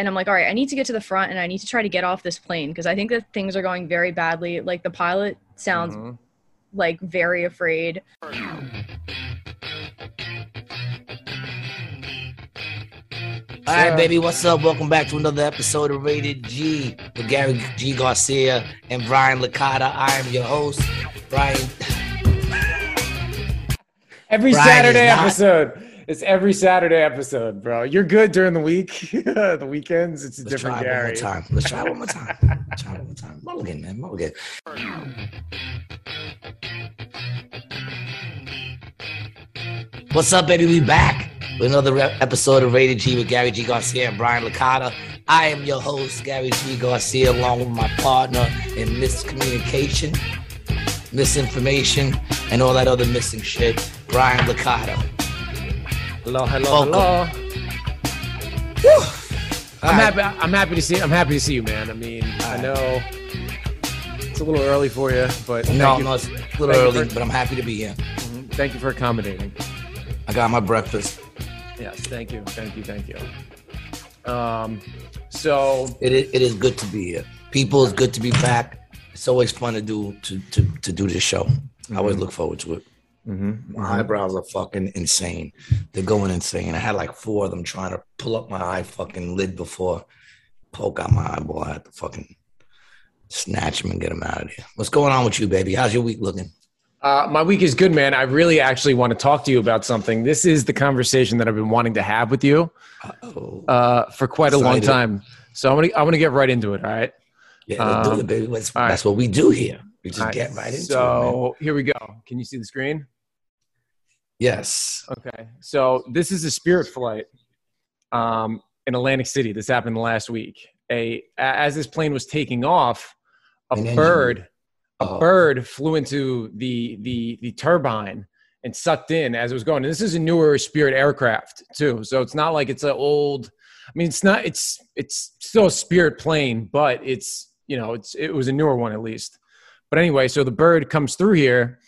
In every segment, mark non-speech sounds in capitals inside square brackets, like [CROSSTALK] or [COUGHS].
and I'm like, all right, I need to get to the front and I need to try to get off this plane because I think that things are going very badly. Like the pilot sounds Mhm. like very afraid. All right, baby, what's up? Welcome back to another episode of Rated G with Gary G. Garcia and Brian Licata. I am your host, Brian. Every Brian Saturday is not- episode. It's every Saturday episode, bro. You're good during the week. [LAUGHS] the weekends, it's a. Let's different try it one more time. Let's try it one more time. [LAUGHS] try it one more time. Mulligan, man. Mulligan. What's up, baby? We back with another episode of Rated G with Gary G. Garcia and Brian Licata. I am your host, Gary G. Garcia, along with my partner in miscommunication, misinformation, and all that other missing shit, Brian Licata. Hello, hello, Welcome. hello. I'm right. happy. I'm happy to see. I'm happy to see you, man. I mean, I right. know it's a little early for you, but No, you, no, it's a little thank early, for- but I'm happy to be here. Mhm. thank you for accommodating. I got my breakfast. Yes, thank you, thank you, thank you. Um, so It is, it is good to be here. People, it's good to be back. It's always fun to do to to, to do this show. I always look forward to it. Mhm, My eyebrows are fucking insane. They're going insane. I had like four of them trying to pull up my eye fucking lid before poke out my eyeball. I had to fucking snatch them and get them out of here. What's going on with you, baby? How's your week looking? Uh, my week is good, man. I really actually want to talk to you about something. This is the conversation that I've been wanting to have with you uh, for quite a long time. So I'm gonna I'm gonna get right into it. All right. yeah, let's do um, it, baby. That's, right. that's what we do here. We just right. get right into it. Man. So here we go. Can you see the screen? Yes. Okay. So this is a Spirit flight um, in Atlantic City. This happened last week. A as this plane was taking off, a An bird a Oh. bird flew into the the the turbine and sucked in as it was going. And this is a newer Spirit aircraft too, so it's not like it's an old. I mean, it's not. It's it's still a Spirit plane, but it's you know it's it was a newer one at least. But anyway, so the bird comes through here,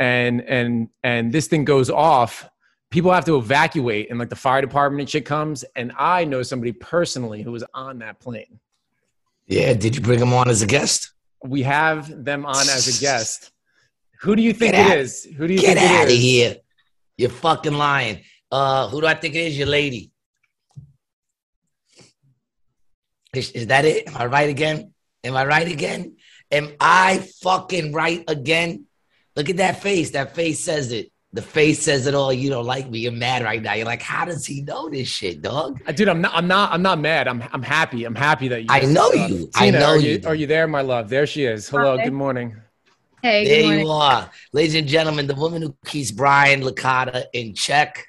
and and and this thing goes off. People have to evacuate, and like the fire department and shit comes. And I know somebody personally who was on that plane. Yeah. Did you bring him on as a guest? We have them on as a guest. Who do you think Get it out- is? Who do you Get think out it of here. You're fucking lying. Uh, who do I think it is? Your lady. Is, is that it? Am I right again? Am I right again? Am I fucking right again? Look at that face. That face says it. The face says it all. You don't like me. You're mad right now. You're like, how does he know this shit, dog? Uh, Dude, I'm not. I'm not. I'm not mad. I'm. I'm happy. I'm happy that you. I know uh, you. I know are you you. Are you there, my love? There she is. Hello. Hi. Good morning. Hey, There morning. you are. Ladies and gentlemen, the woman who keeps Brian Licata in check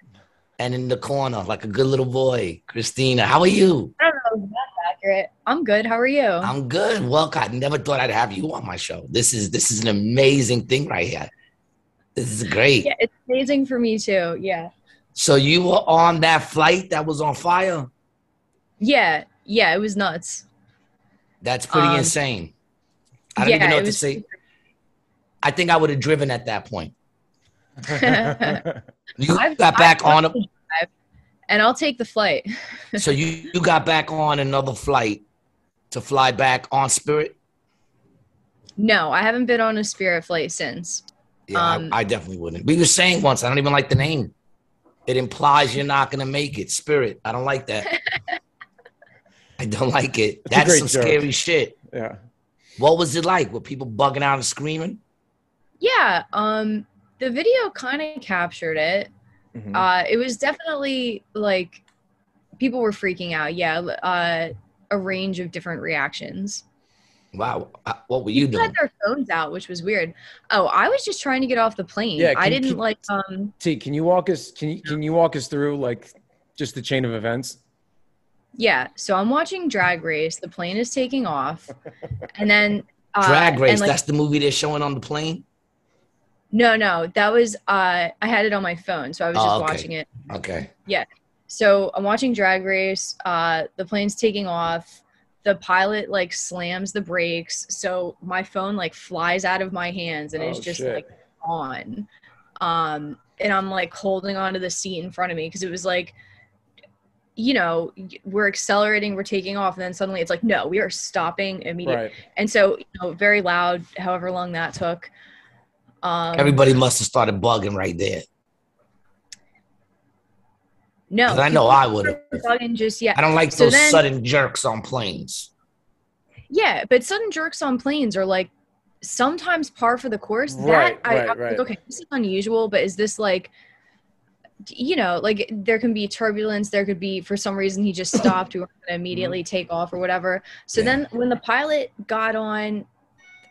and in the corner like a good little boy, Christina. How are you? I don't know if that's accurate. I'm good. How are you? I'm good. Welcome. I never thought I'd have you on my show. This is this is an amazing thing right here. This is great. yeah, it's amazing for me too. Yeah. So you were on that flight that was on fire? Yeah. Yeah. It was nuts. That's pretty Um, insane. I don't yeah, even know what to say. I think I would have driven at that point. [LAUGHS] You I've- got back I've on a, loved to drive, and I'll take the flight. [LAUGHS] so you, you got back on another flight to fly back on Spirit? No, I haven't been on a Spirit flight since. Yeah, I- Um, I, definitely wouldn't. We were saying once, I don't even like the name. It implies you're not gonna make it. Spirit. I don't like that. [LAUGHS] I don't like it. It's a That's some joke. scary shit. yeah. What was it like? Were people bugging out and screaming? Yeah. Um, the video kind of captured it. Mhm. Uh, it was definitely like people were freaking out. Yeah. Uh, a range of different reactions. Wow. Uh, What were you People had their phones out, which was weird. Oh, I was just trying to get off the plane. Yeah, I didn't can- like um T, can you walk us? Can you can you walk us through like just the chain of events? yeah, so I'm watching Drag Race, the plane is taking off. And then uh, Drag Race. and, like, That's the movie they're showing on the plane? No, no, that was uh I had it on my phone, so I was Oh, just okay. watching it. Okay. Yeah. So I'm watching Drag Race, uh the plane's taking off. The pilot like slams the brakes, so my phone like flies out of my hands and it's Oh, just shit. like on. Um, and I'm like holding onto the seat in front of me because it was like, you know, we're accelerating, we're taking off, and then suddenly it's like, no, we are stopping immediately. Right. And so, you know, very loud, however long that took. Um, Everybody must have started bugging right there. No, I know I would have. And just yeah, I don't like So those then- sudden jerks on planes. yeah, but sudden jerks on planes are like sometimes par for the course. Right, that I, right, I'm right. like, okay, this is unusual, but is this like, you know, like there can be turbulence. There could be for some reason he just [COUGHS] stopped. We were going to immediately take off or whatever. So Yeah. then when the pilot got on,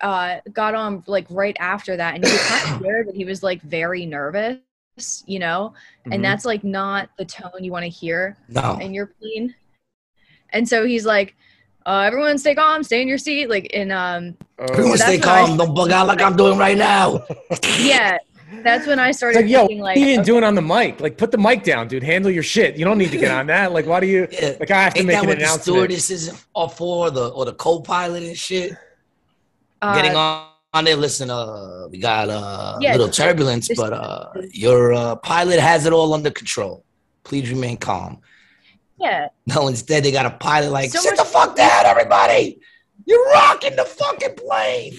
uh, got on like right after that, and you could kind of [COUGHS] hear that he was like very nervous, you know, and that's like not the tone you want to hear No. in your plane. And so he's like, uh, everyone stay calm, stay in your seat. Like in um Oh. Everyone that's stay what I- calm. Don't bug out like I'm doing right now. [LAUGHS] yeah, that's when I It's started like, yo, thinking like you didn't okay, do it on the mic. Like, put the mic down, dude. Handle your shit. You don't need to get on that. Like, why do you? [LAUGHS] Yeah. Like, I have to Ain't make that an what the stewardesses are for, the or the co-pilot and shit? Uh, Getting on, on there, listen, uh, we got uh, a Yeah, little turbulence, but uh, your uh, pilot has it all under control. Please remain calm. yeah, No, instead they got a pilot like, So sit the fuck down, everybody. You're rocking the fucking plane.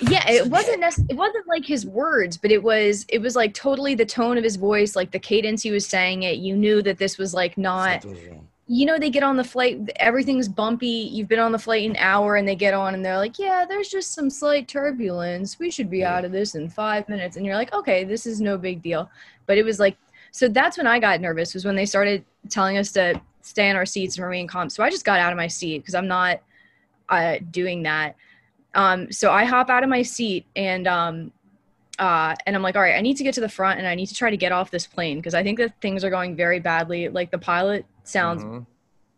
yeah. It wasn't nec- it wasn't like his words, but it was it was like totally the tone of his voice, like the cadence he was saying it. You knew that this was like not. Something was wrong. You know, they get on the flight, everything's bumpy. You've been on the flight an hour, and they get on, and they're like, "Yeah, there's just some slight turbulence. We should be out of this in five minutes." And you're like, "Okay, this is no big deal." But it was like, so that's when I got nervous. Was when they started telling us to stay in our seats and remain calm. So I just got out of my seat because I'm not uh, doing that. Um, so I hop out of my seat and um, uh, and I'm like, all right, I need to get to the front and I need to try to get off this plane because I think that things are going very badly. Like the pilot sounds Mhm.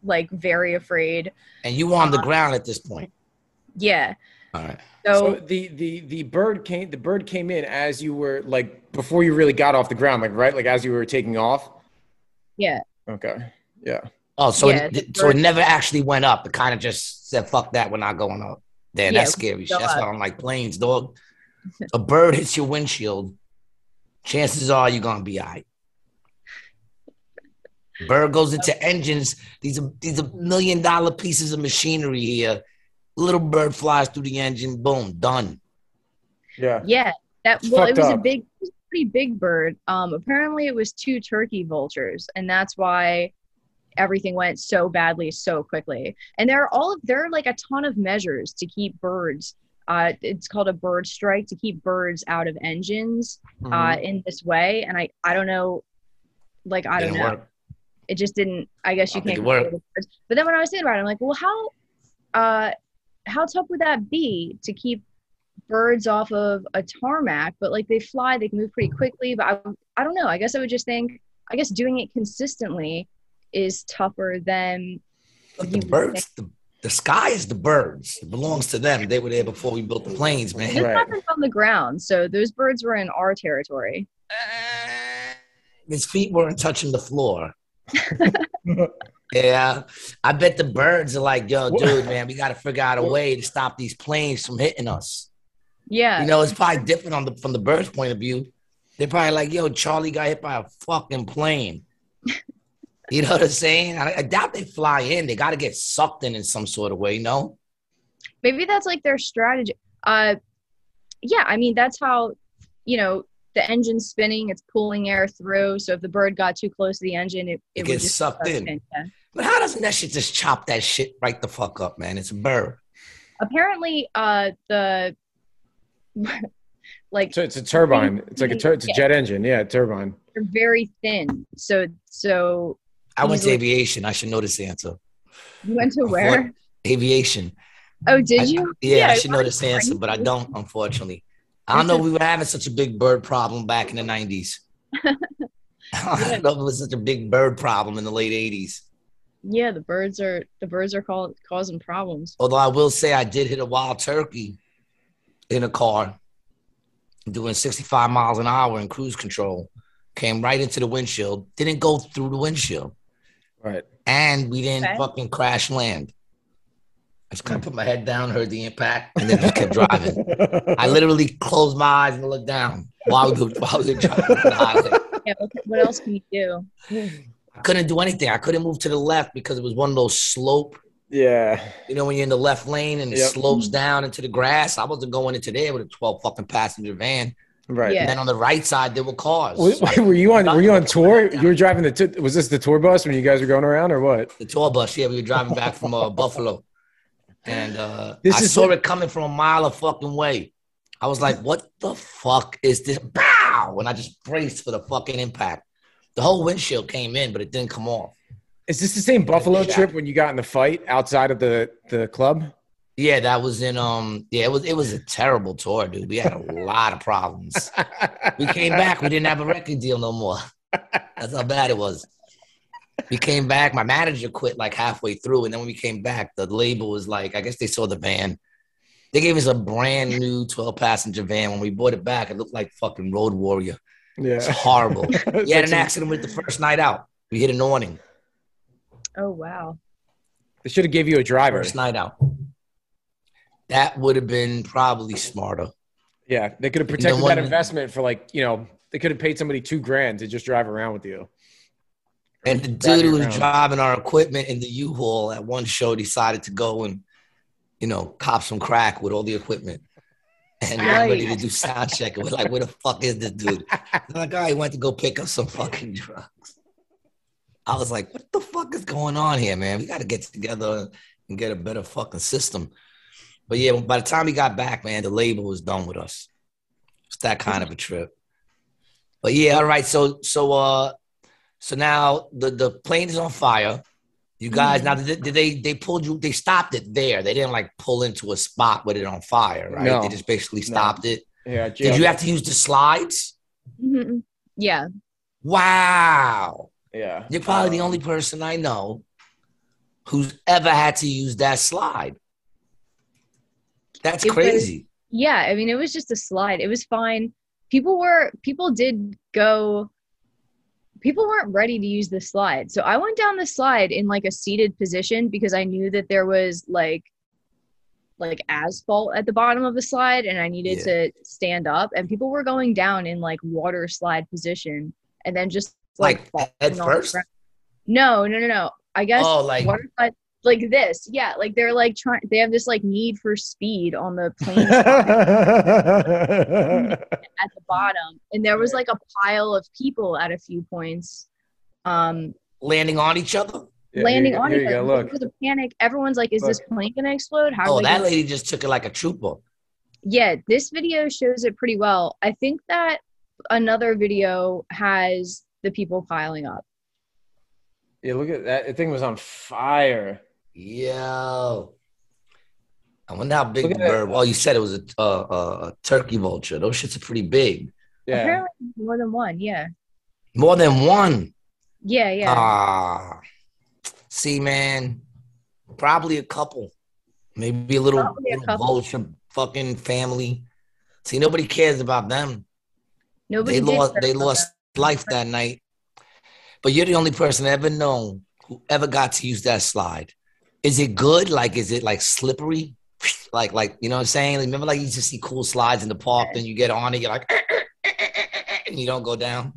like very afraid. And you on the Uh, ground at this point. Yeah. All right. So, So the the the bird came the bird came in as you were like before you really got off the ground, like right, like as you were taking off. yeah. Okay. Yeah. Oh, so Yeah, it, so it never actually went up. It kind of just said, "Fuck that, we're not going up." Damn, Yeah, that's scary. That's up. why I'm like planes, dog. A bird hits your windshield. Chances are you're gonna be all right. Bird goes into engines. These are these are million dollar pieces of machinery here. Little bird flies through the engine. Boom, done. Yeah. Yeah. That It's well, it fucked was a big, was a pretty big bird. Um, apparently it was two turkey vultures, and that's why everything went so badly so quickly. And there are all of there are like a ton of measures to keep birds. Uh, it's called a bird strike to keep birds out of engines uh, Mhm. in this way. And I I don't know, like I don't Didn't know. work. It just didn't i guess you I can't it worked. control the birds. but then when i was thinking about it i'm like well how uh how tough would that be to keep birds off of a tarmac but like they fly they can move pretty quickly but i, I don't know i guess i would just think i guess doing it consistently is tougher than But the birds, the, the sky is the birds. It belongs to them. They were there before we built the planes, man. this Right. happened on the ground so those birds were in our territory His feet weren't touching the floor. [LAUGHS] Yeah, I bet the birds are like, "Yo, dude, man, we got to figure out a way to stop these planes from hitting us." yeah You know, it's probably different on the from the bird's point of view. They're probably like, "Yo, Charlie got hit by a fucking plane." you know what I'm saying? I, I doubt they fly in. They got to get sucked in in some sort of way. No, maybe that's like their strategy uh yeah i mean that's how you know the engine's spinning it's pulling air through so if the bird got too close to the engine it, It it, would gets just sucked suck in. yeah. but how doesn't that shit just chop that shit right the fuck up, man? It's a bird. apparently uh the [LAUGHS] like So it's a turbine. It's like a tur- it's a jet engine. Yeah, turbine. they're very thin so so I went to aviation. I should know this answer. you went to where Aviation. oh did you yeah, I I should know this answer, but I don't, unfortunately. I don't know if we were having such a big bird problem back in the 90s. [LAUGHS] [LAUGHS] I don't know if it was such a big bird problem in the late 80s. yeah the birds are the birds are call, causing problems Although I will say I did hit a wild turkey in a car doing 65 miles an hour in cruise control. Came right into the windshield, didn't go through the windshield, Right. and we didn't Okay. fucking crash land. I just kind of put my head down, heard the impact, and then just kept driving. I literally closed my eyes and looked down while we were, while we were driving on yeah what, what else can you do I couldn't do anything. I couldn't move to the left because it was one of those slope. Yeah. You know, when you're in the left lane and it Yep. slopes down into the grass. I wasn't going into there with a 12 fucking passenger van. Right. Yeah. And then on the right side there were cars. Wait, wait, were you on? Were you on tour? [LAUGHS] You were driving the. T- was this the tour bus when you guys were going around, or what? The tour bus. Yeah, we were driving back from uh, Buffalo, and uh, This I saw what- it coming from a mile of fucking way. I was like, "What the fuck is this?" Bow! And I just braced for the fucking impact. The whole windshield came in, but it didn't come off. Is this the same Buffalo trip when you got in the fight outside of the the club? Yeah, that was in um. Yeah, it was it was a terrible tour, dude. We had a [LAUGHS] lot of problems. We came back. We didn't have a record deal no more. That's how bad it was. We came back. My manager quit like halfway through, and then when we came back, the label was like, I guess they saw the van. They gave us a brand new 12 passenger van. When we bought it back, it looked like fucking Road Warrior. Yeah. It's horrible. It's [LAUGHS] We had an accident with the first night out. We hit an awning. Oh wow. They should have gave you a driver. First night out. That would have been probably smarter. Yeah, they could have know, protected one- that investment for like you know they could have paid somebody two grand to just drive around with you. And the dude who was driving our equipment in the U-Haul at one show decided to go and, you know, cop some crack with all the equipment. And we Right. ready to do sound check. And we're like, where the fuck is this dude? I'm like, oh, he went to go pick up some fucking drugs. I was like, what the fuck is going on here, man? We got to get together and get a better fucking system. But yeah, by the time we got back, man, the label was done with us. It's that kind of a trip. But yeah, all right. So so uh so now the the plane is on fire. You guys now did, did they they pulled you they stopped it there. They didn't like pull into a spot with it on fire, right? No. They just basically stopped it. Yeah, Did you have to use the slides? Mhm. Yeah. Wow. Yeah, You're probably the Um, only person I know who's ever had to use that slide. That's It was- crazy. Yeah, I mean, it was just a slide. It was fine. People were, people did go, people weren't ready to use the slide. So I went down the slide in like a seated position because I knew that there was like, like asphalt at the bottom of the slide and I needed Yeah. to stand up and people were going down in like water slide position and then just like, Like, head falling on the first? No, no, no, no. I guess Oh, like water slide like this. Yeah, like they're like trying they have this like need for speed on the [LAUGHS] plane at the bottom and there was like a pile of people at a few points um landing on each other. Yeah, landing here, on Here each other go. Look, there was a panic everyone's like is this plane gonna explode how Oh, that gonna-" lady just took it like a trooper. yeah this video shows it pretty well i think that another video has the people piling up yeah, look at that. The thing was on fire. Yo. I wonder how big the bird. Well, you said it was a, a, a, a turkey vulture. Those shits are pretty big. Yeah, apparently more than one yeah More than one. yeah yeah Ah. See, man, probably a couple. Maybe a little, a little couple. vulture fucking family. See, nobody cares about them. nobody they lost they about lost life that night. But you're the only person I ever known who ever got to use that slide. Is it good? Like, is it like slippery? Like, like you know what I'm saying? Like, Remember, like you used to see cool slides in the park, then you get on it, you're like, [LAUGHS] and you don't go down.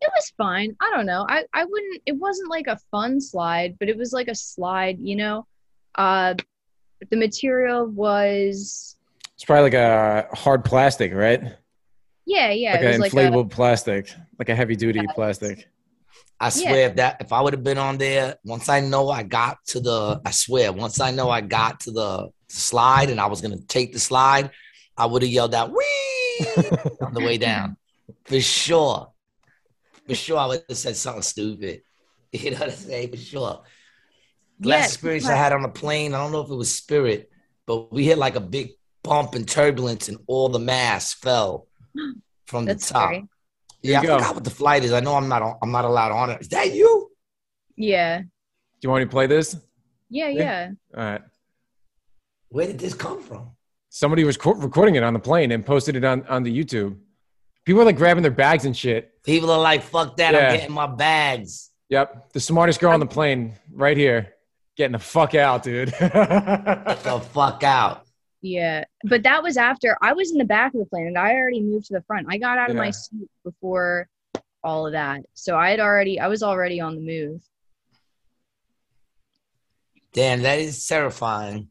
it was fine i don't know i i wouldn't it wasn't like a fun slide but it was like a slide you know uh the material was it's probably like a hard plastic, right? yeah yeah like it was an like a inflatable plastic, like a heavy duty Yes. plastic. I swear if that if I would have been on there, once I know I got to the I swear, once I know I got to the slide and I was gonna take the slide, I would have yelled out wee [LAUGHS] on the way down. For sure. For sure I would have said something stupid. [LAUGHS] You know what I'm saying? For sure. Last Yes, experience I had on a plane, I don't know if it was spirit, but we hit like a big bump and turbulence and all the mass fell from That's the top. scary. Yeah, I go. forgot what the flight is. I know I'm not on, I'm not allowed on it. Is that you? yeah Do you want me to play this? yeah Yeah. yeah All right. Where did this come from? Somebody was co- recording it on the plane and posted it on on the YouTube. People are like grabbing their bags and shit. People are like, fuck that, Yeah. I'm getting my bags. Yep, the smartest girl on the plane, right here, getting the fuck out, dude. [LAUGHS] Get the fuck out. Yeah, but that was after I was in the back of the plane and I already moved to the front. I got out of Yeah. my seat before all of that. So I had already, I was already on the move. Damn, that is terrifying.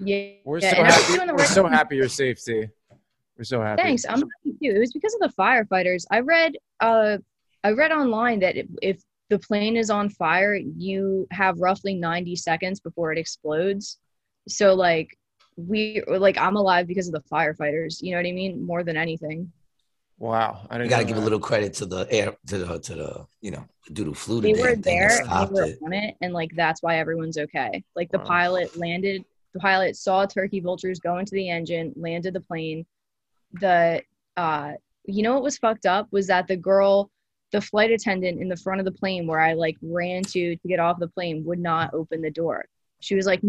Yeah. We're so and I was happy. doing the We're right so happy you're safe, T. We're so happy. Thanks. I'm happy too. It was because of the firefighters. I read uh I read online that if- if the plane is on fire, you have roughly 90 seconds before it explodes. So like we like I'm alive because of the firefighters, you know what I mean? More than anything. Wow. I You got to give a little credit to the air, to the, to the, you know, the dude who flew the They damn were there and and they were it. on it and like that's why everyone's okay. Like the Wow. pilot landed the pilot saw turkey vultures go into the engine, landed the plane. The uh you know what was fucked up was that the girl the flight attendant in the front of the plane where I like ran to to get off the plane would not open the door. She was like,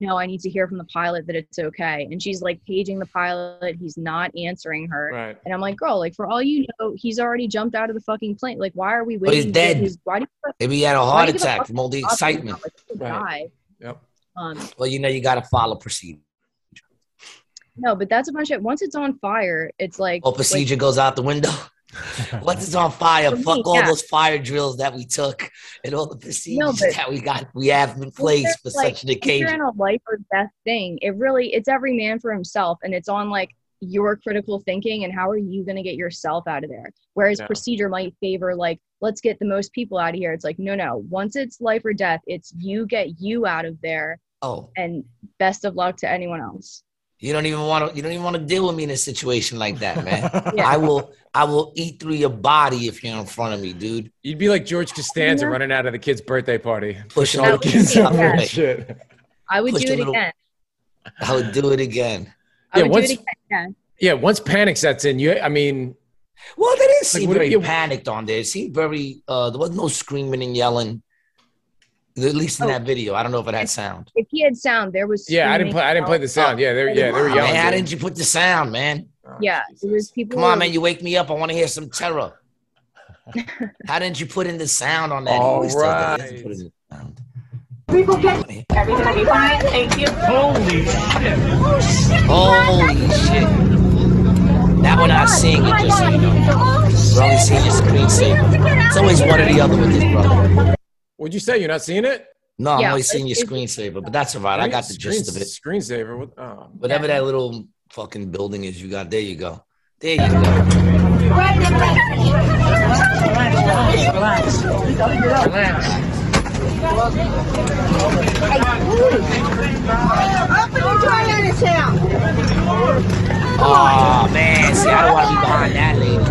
"No, I need to hear from the pilot that it's okay." And she's like paging the pilot. He's not answering her. Right. And I'm like, "Girl, like for all you know, he's already jumped out of the fucking plane. Like, why are we waiting But waiting?" he's dead. His, why do you Maybe he had a heart do a attack from all the excitement. Like, Right. die. Yep. Um, Well, you know, you got to follow procedure. no, but that's a bunch of. Once it's on fire, it's like. Well, like, procedure goes out the window. [LAUGHS] [LAUGHS] Once it's on fire, For me, fuck all yeah. those fire drills that we took and all the procedures but- that we got, we have in place for like, such an if you're occasion. in a life or death thing, it really it's every man for himself, and it's on like your critical thinking and how are you going to get yourself out of there. Whereas Yeah. procedure might favor like let's get the most people out of here. It's like no, no. Once it's life or death, it's you get you out of there, Oh, and best of luck to anyone else. You don't even want to. You don't even want to deal with me in a situation like that, man. [LAUGHS] Yeah. I will. I will eat through your body if you're in front of me, dude. You'd be like George Costanza Yeah. running out of the kid's birthday party, Pushing pushing all the kids kids out out and the way. shit. I would Push do it little- again. I would do it again. I Yeah, would once- do it again. Yeah, once panic sets in, you. I mean, Well, they didn't seem what very you- panicked on there. It seemed very. Uh, there was no screaming and yelling. At least in Oh. that video, I don't know if it had sound. If he had sound, there was. yeah, I didn't play. I didn't play the sound. Yeah, they were. Yeah, they were Wow, yelling. man, how didn't you put the sound, man? Oh, Yeah, it was people. Come on, man, you wake me up. I want to hear some terror. [LAUGHS] How didn't you put in the sound on that? He All always tells us he right. doesn't put in the sound. Everything will be fine. Thank you. Holy shit! Now we're not seeing it, oh just so you know. Oh, we're only seeing your screensaver. It's always one or the other with this brother. What'd you say? You're not seeing it? No, I'm Yeah, only seeing your screensaver, but that's all right. I got the gist of it. Screensaver. What? Oh. Whatever that little fucking building is you got, there you go. There you go. Open your Chinatown. Oh man, see, I don't want to be behind that lady.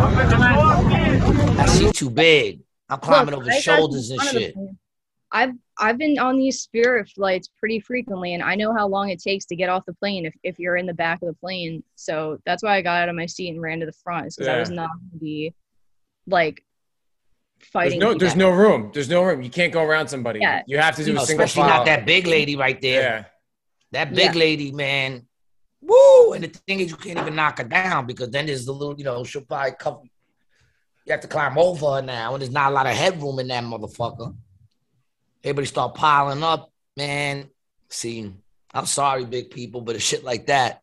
That shit too big. I'm climbing Look, over I got shoulders to and the front of the shit. plane. I've I've been on these spirit flights pretty frequently, and I know how long it takes to get off the plane if, if you're in the back of the plane. So that's why I got out of my seat and ran to the front, because I was not going to be like There's fighting. no. to There's get- no room. There's no room. You can't go around somebody. Yeah. You have to do You know, a single especially file. not that big lady right there. Yeah. That big Yeah. lady, man. Woo! And the thing is, you can't even knock her down because then there's the little, you know, she'll probably cover. You have to climb over her now, and there's not a lot of headroom in that motherfucker. Everybody start piling up, man. See, I'm sorry, big people, but it's shit like that,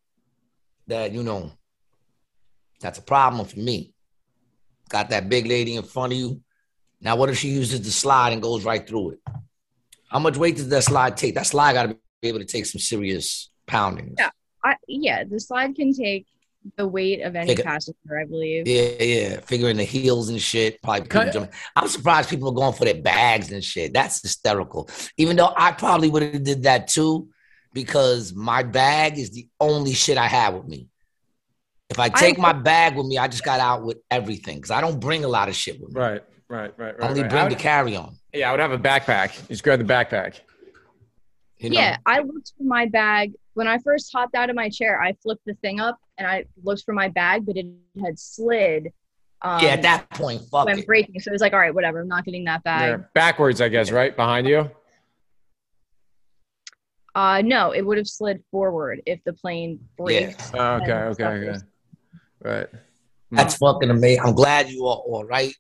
that you know, that's a problem for me. Got that big lady in front of you. Now, what if she uses the slide and goes right through it? How much weight does that slide take? That slide got to be able to take some serious pounding. Yeah. I, yeah, the slide can take the weight of any Take it. passenger, I believe. Yeah, yeah. Figuring the heels and shit. Probably people jumping. I'm surprised people are going for their bags and shit. That's hysterical. Even though I probably would have did that too, because my bag is the only shit I have with me. If I take my bag with me, I just got out with everything because I don't bring a lot of shit with me. Right. Right. Right. Right. I only right. bring I the carry on. yeah, I would have a backpack. Just grab the backpack. You know? Yeah, I looked for my bag when I first hopped out of my chair. I flipped the thing up and I looked for my bag, but it had slid. Um, yeah. At that point, fuck when it. breaking. So it was like, all right, whatever. I'm not getting that Yeah. bag. Backwards, I guess. Right behind you. Uh, no, it would have slid forward if the plane braked. Oh, okay. Okay. stuff Okay. Right. That's fucking amazing. I'm glad you are all right.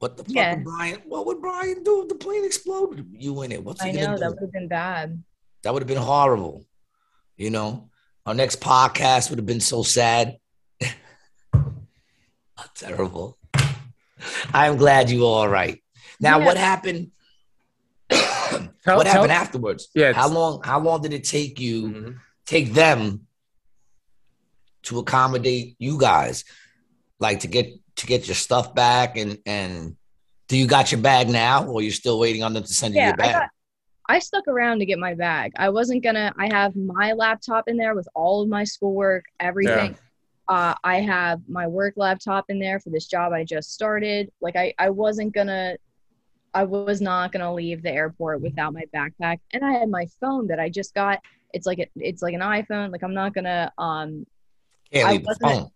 What the fuck Yeah. Brian? What would Brian do if the plane exploded? You in it? What's he I gonna know do? that would have been bad. That would have been horrible. You know, our next podcast would have been so sad. [LAUGHS] terrible. I'm glad you all right. Now, Yeah. what happened? [COUGHS] Tell- what happened tell- afterwards? Yeah, How long? How long did it take you? Mhm. Take them to accommodate you guys, like to get to get your stuff back and and. Do you got your bag now, or you're still waiting on them to send you Yeah, your I bag? got I stuck around to get my bag. I wasn't gonna. I have my laptop in there with all of my schoolwork, everything. Uh, I have my work laptop in there for this job I just started. Like I, I wasn't gonna. I was not gonna leave the airport without my backpack, and I had my phone that I just got. It's like a, it's like an iPhone. Like I'm not gonna. Um, Can't I leave the phone.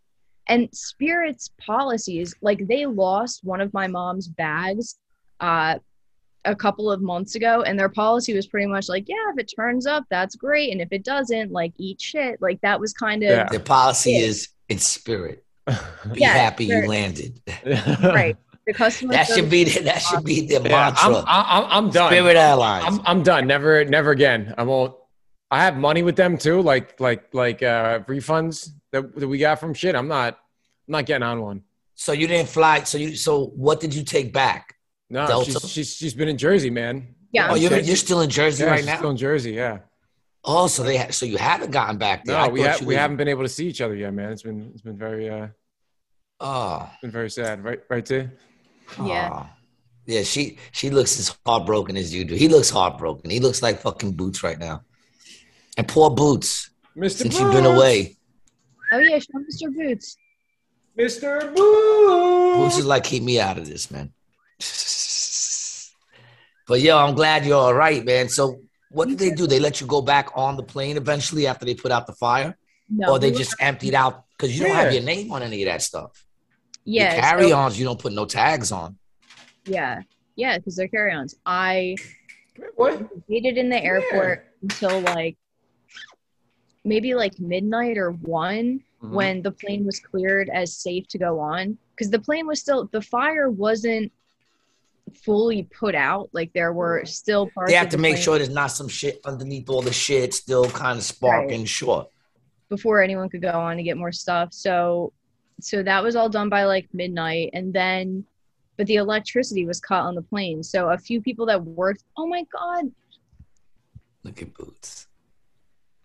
and Spirit's policies, like they lost one of my mom's bags. Uh, a couple of months ago and their policy was pretty much like yeah if it turns up that's great and if it doesn't like eat shit like that was kind of Yeah. The policy Yeah. is in spirit. [LAUGHS] Be Yeah, happy you landed. [LAUGHS] right the customer That should be the, that should be their Yeah, I'm, mantra. I'm, I'm done. Spirit Airlines. I'm, I'm done. Never, never again. I won't. I have money with them too, like, like, like uh, refunds that, that we got from shit. I'm not, I'm not getting on one. so you didn't fly. So you. So what did you take back? No, Delta? she's, she's she's been in Jersey, man. yeah Oh, you're, you're still in Jersey Yeah, right she's now. still in Jersey. Yeah. oh, so they. Ha- so you haven't gotten back there. I No, we thought have you we were- haven't been able to see each other yet, man. It's been it's been very uh Oh. been very sad, right? Right, T? Yeah. oh. Yeah. She she looks as heartbroken as you do. He looks heartbroken. He looks like fucking Boots right now. And poor Boots, Mr. since you've been away. oh yeah show mr boots Mr. Boots Boots. is like, keep me out of this, man. But yo, I'm glad you're all right, man. So what did they do? They let you go back on the plane eventually after they put out the fire? no or they we were- just emptied out because you don't have your name on any of that stuff. yeah Your carry-ons, you don't put no tags on. yeah yeah because they're carry-ons i What? waited in the airport until like maybe like midnight or one Mhm. when the plane was cleared as safe to go on because the plane was still the fire wasn't fully put out like there were still parts They have to the make plane sure there's not some shit underneath all the shit still kind of sparking short. before anyone could go on to get more stuff so so that was all done by like midnight and then but the electricity was cut on the plane so a few people that worked oh my god Look at Boots.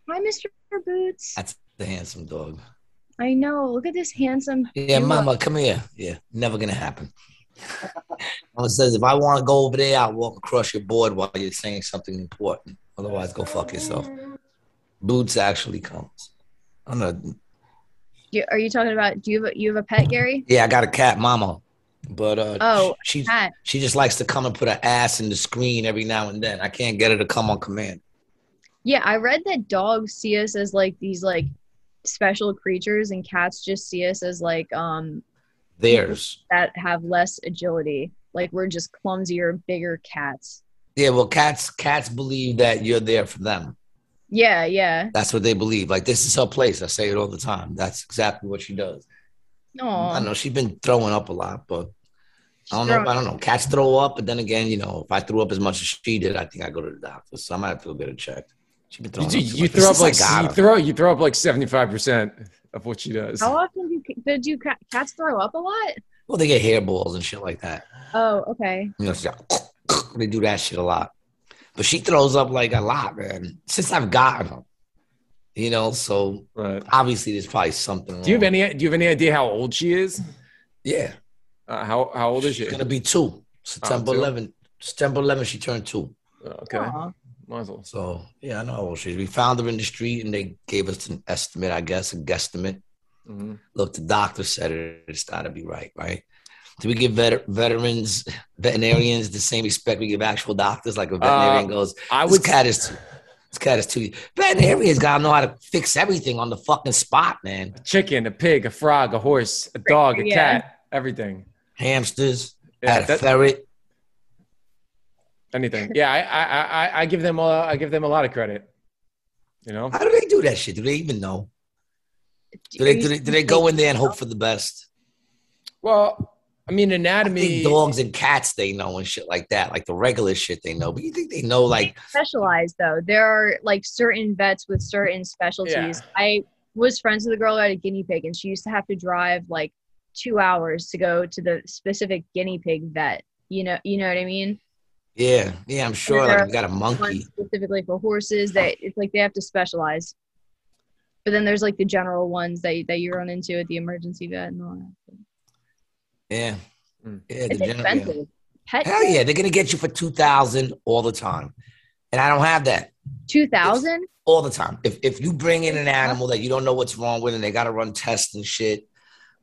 hi mr boots That's the handsome dog. i know look at this handsome Yeah, mama, come here. Yeah, never gonna happen. Mama says if I want to go over there, I'll walk across your board while you're saying something important. Otherwise, go fuck yourself. Boots actually comes. I don't. You- are you talking about do you have a, you have a pet gary Yeah, I got a cat, mama. But uh, Oh, she cat she just likes to come and put her ass in the screen every now and then. I can't get her to come on command. Yeah, I read that dogs see us as like these like special creatures and cats just see us as like um Theirs. that have less agility. Like we're just clumsier, bigger cats. Yeah, well, cats cats believe that you're there for them. Yeah, yeah. That's what they believe. Like this is her place. I say it all the time. That's exactly what she does. Oh I know she's been throwing up a lot, but I don't know. I don't know. Cats throw up, but then again, you know, if I threw up as much as she did, I think I go to the doctor. So I might have to go get it checked. She's been throwing you, up. too you throw up Since like you throw you throw up like seventy five percent of what she does. How often do you, did you cats throw up a lot? Well, they get hairballs and shit like that. Oh, okay. You know, so [LAUGHS] they do that shit a lot. But she throws up like a lot, man. Since I've gotten her, you know. So Right. obviously, there's probably something. Do you have any Do you have any idea how old she is? Yeah, Uh, how How old is she? gonna be two. September two? 11th. September 11th, she turned two. Oh, okay. Aw. Muzzle. So yeah, I know how old she is. We found her in the street, and they gave us an estimate, I guess, a guesstimate. hmm Look, the doctor said it. It's got to be right, right? Do we give vet- veterans, veterinarians the same respect we give actual doctors? Like a veterinarian goes, I this would. cat is too. This cat is too. Veterinarians gotta know how to fix everything on the fucking spot, man. a chicken, a pig, a frog, a horse, a dog, a Yeah. cat, everything. Hamsters, Yeah, had a that- ferret. Anything. Yeah, I, I, I, I give them a, I give them a lot of credit. You know, How do they do that shit? Do they even know? Do they do they, do they go in there and hope for the best? well, I mean, I anatomy. think dogs and cats they know and shit like that, like the regular shit they know. But you think they know like specialized though. There are like certain vets with certain specialties. Yeah. I was friends with a girl who had a guinea pig and she used to have to drive like two hours to go to the specific guinea pig vet. You know, you know what I mean. Yeah, yeah, I'm sure. there Like are you got a monkey. specifically for horses that it's like they have to specialize. But then there's like the general ones that that you run into at the emergency vet and all that. Yeah, Mm. yeah. the It's general- yeah. expensive. Pet Hell yeah, they're gonna get you for two thousand all the time, and I don't have that two thousand. all the time. If if you bring in an animal that you don't know what's wrong with, and they got to run tests and shit,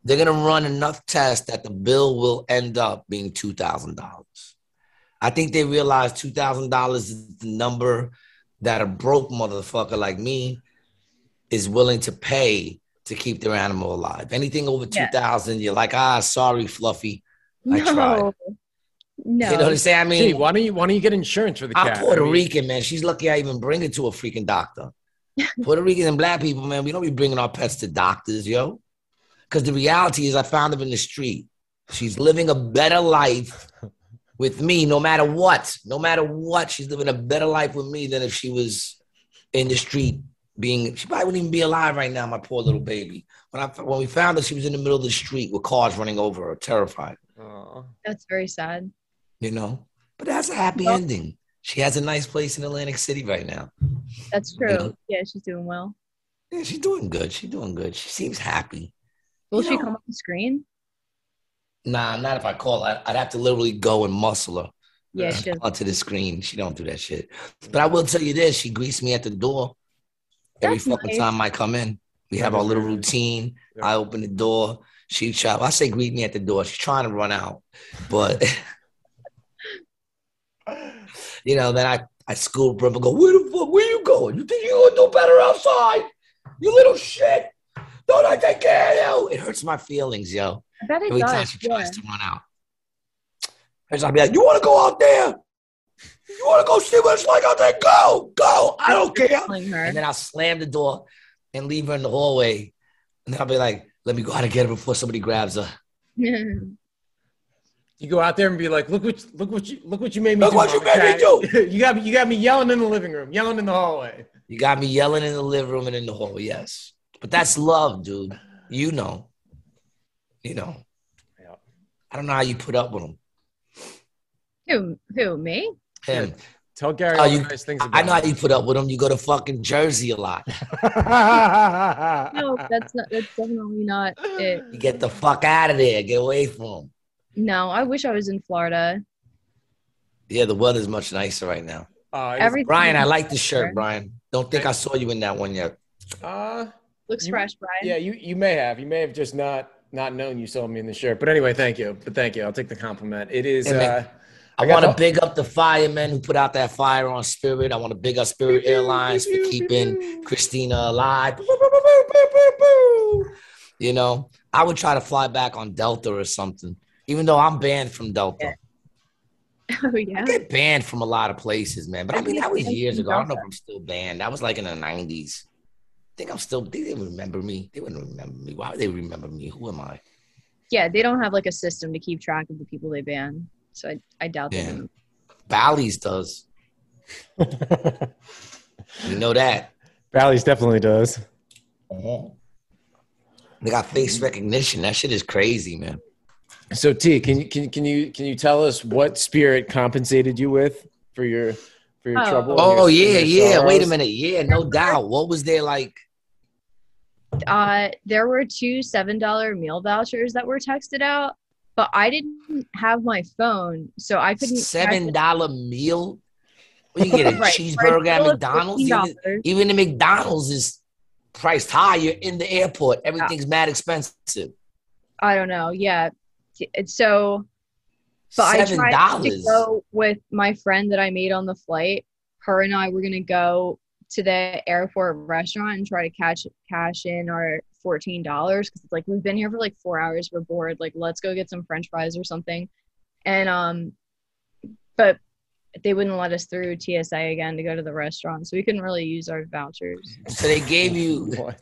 they're gonna run enough tests that the bill will end up being two thousand dollars. I think they realize two thousand dollars is the number that a broke motherfucker like me is willing to pay to keep their animal alive. Anything over two thousand, yeah. you're like, ah, sorry, Fluffy. I No, tried. no. You know what I'm saying? I T, mean, why don't you why don't you get insurance for the I'm? Puerto I mean, Rican, man. She's lucky I even bring it to a freaking doctor. [LAUGHS] Puerto Ricans and black people, man, we don't be bringing our pets to doctors, yo. Because the reality is, I found them in the street. She's living a better life with me, no matter what. No matter what, she's living a better life with me than if she was in the street being. She probably wouldn't even be alive right now, my poor little baby. When I when we found her, she was in the middle of the street with cars running over her, terrified. Aw. That's very sad. You know, but that's a happy Well- ending. She has a nice place in Atlantic City right now. That's true. know? Yeah, she's doing well. Yeah, she's doing good. She's doing good. She seems happy. Will You she know- come on the screen? Nah, not if I call. her. I'd have to literally go and muscle her Yeah, she onto the screen. She don't do that shit. But I will tell you this: she greets me at the door every That's fucking nice. time I come in. We have our little routine. Yeah. I open the door. She shop. I say greet me at the door. She's trying to run out, but [LAUGHS] you know, then I I school her up and go, where the fuck, where you going? You think you gonna do better outside? You little shit. Don't I take care of you? It hurts my feelings, yo. I bet it Every time does. she Yeah. tries to run out. I'll be like, you want to go out there? You want to go see what it's like out there? Go, go. I don't care. Telling her. And then I'll slam the door and leave her in the hallway. And then I'll be like, let me go out and get her before somebody grabs her. [LAUGHS] You go out there and be like, look what look what you look what you made me Look do. what you Mama made me Cat." [LAUGHS] you got me you got me yelling in the living room, yelling in the hallway. You got me yelling in the living room and in the hall, yes. But that's love, dude. You know. You know. Yeah. I don't know how you put up with him. who? Who? Me? Him. Tell Gary Oh, all you- nice things about I know how you put up with him. You go to fucking Jersey a lot. [LAUGHS] No, that's not. That's definitely not it. You get the fuck out of there. Get away from him. No, I wish I was in Florida. Yeah, the weather's much nicer right now. Uh, Every Brian, I like the shirt, Brian. Don't think I saw you in that one yet. uh, looks You- fresh, Brian. yeah, you you may have. You may have just not not known you saw me in the shirt. But anyway, thank you. But thank you. I'll take the compliment. It is. Hey. Uh, I, I want to big up the firemen who put out that fire on Spirit. I want to big up Spirit Airlines for keeping Christina alive. You know, I would try to fly back on Delta or something, even though I'm banned from Delta. [LAUGHS] Oh yeah. I get banned from a lot of places, man. But I I mean, that was years ago. I don't know if I'm still banned. That was like in the 90s. I think I'm still, they didn't remember me. They wouldn't remember me. Why would they remember me? Who am I? Yeah, they don't have like a system to keep track of the people they ban. So I, I doubt Yeah. they. Bally's does. [LAUGHS] You know that. Bally's definitely does. Mm-hmm. They got face recognition. That shit is crazy, man. So T, can you can can you can you tell us what spirit compensated you with for your for your Oh. trouble? Oh your- yeah, and your yeah. Wait a minute. Yeah, no doubt. What was there like? Uh, there were two seven dollar meal vouchers that were texted out, but I didn't have my phone, so I couldn't. Seven dollar meal. Well, you get a [LAUGHS] Right, cheeseburger at McDonald's. Even, even the McDonald's is priced high. You're in the airport. Everything's mad expensive. I don't know. Yeah, so. But I Seven tried to dollars. go with my friend that I made on the flight. Her and I were gonna go to the airport restaurant and try to catch cash in our fourteen dollars because it's like we've been here for like four hours. We're bored. Like let's go get some French fries or something. And um, but they wouldn't let us through TSA again to go to the restaurant, so we couldn't really use our vouchers. So they gave you [LAUGHS] What?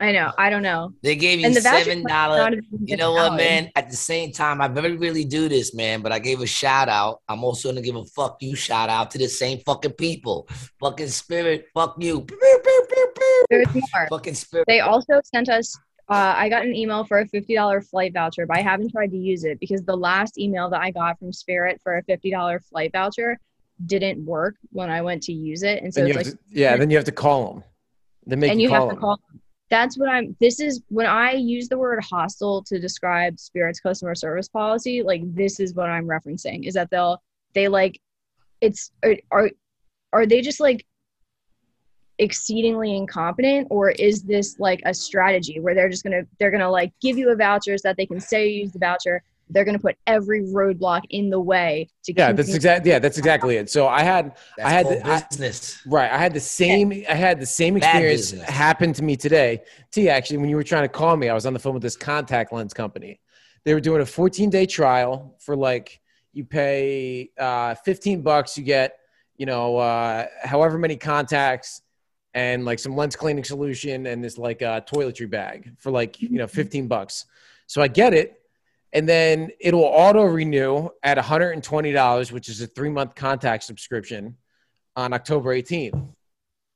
I know. I don't know. they gave you the seven might not dollar. have even You know what, man? At the same time, I very really do this, man. But I gave a shout out. I'm also gonna give a fuck you shout out to the same fucking people. Fucking spirit, fuck you. There's more. Fucking spirit. They also sent us uh, I got an email for a fifty dollar flight voucher, but I haven't tried to use it because the last email that I got from Spirit for a fifty dollar flight voucher didn't work when I went to use it, and so Then you it's like to, yeah, then you have to call them. They make and you, you call have to call that's what i'm this is when i use the word hostile to describe spirit's customer service policy like this is what i'm referencing is that they'll they like it's are are, they just like exceedingly incompetent or is this like a strategy where they're just gonna they're gonna like give you a voucher so that they can say you use the voucher they're gonna put every roadblock in the way to Yeah, that's you- exactly yeah, that's exactly it. So I had That's I had called the- I- business. Right. I had the same I had the same experience business. happen to me today. T actually when you were trying to call me, I was on the phone with this contact lens company. They were doing a 14-day trial for like you pay uh 15 bucks, you get, you know, uh however many contacts and like some lens cleaning solution and this like uh toiletry bag for like, you know, 15 bucks. So I get it and then it'll auto renew at $120, which is a three month contact subscription on October 18th.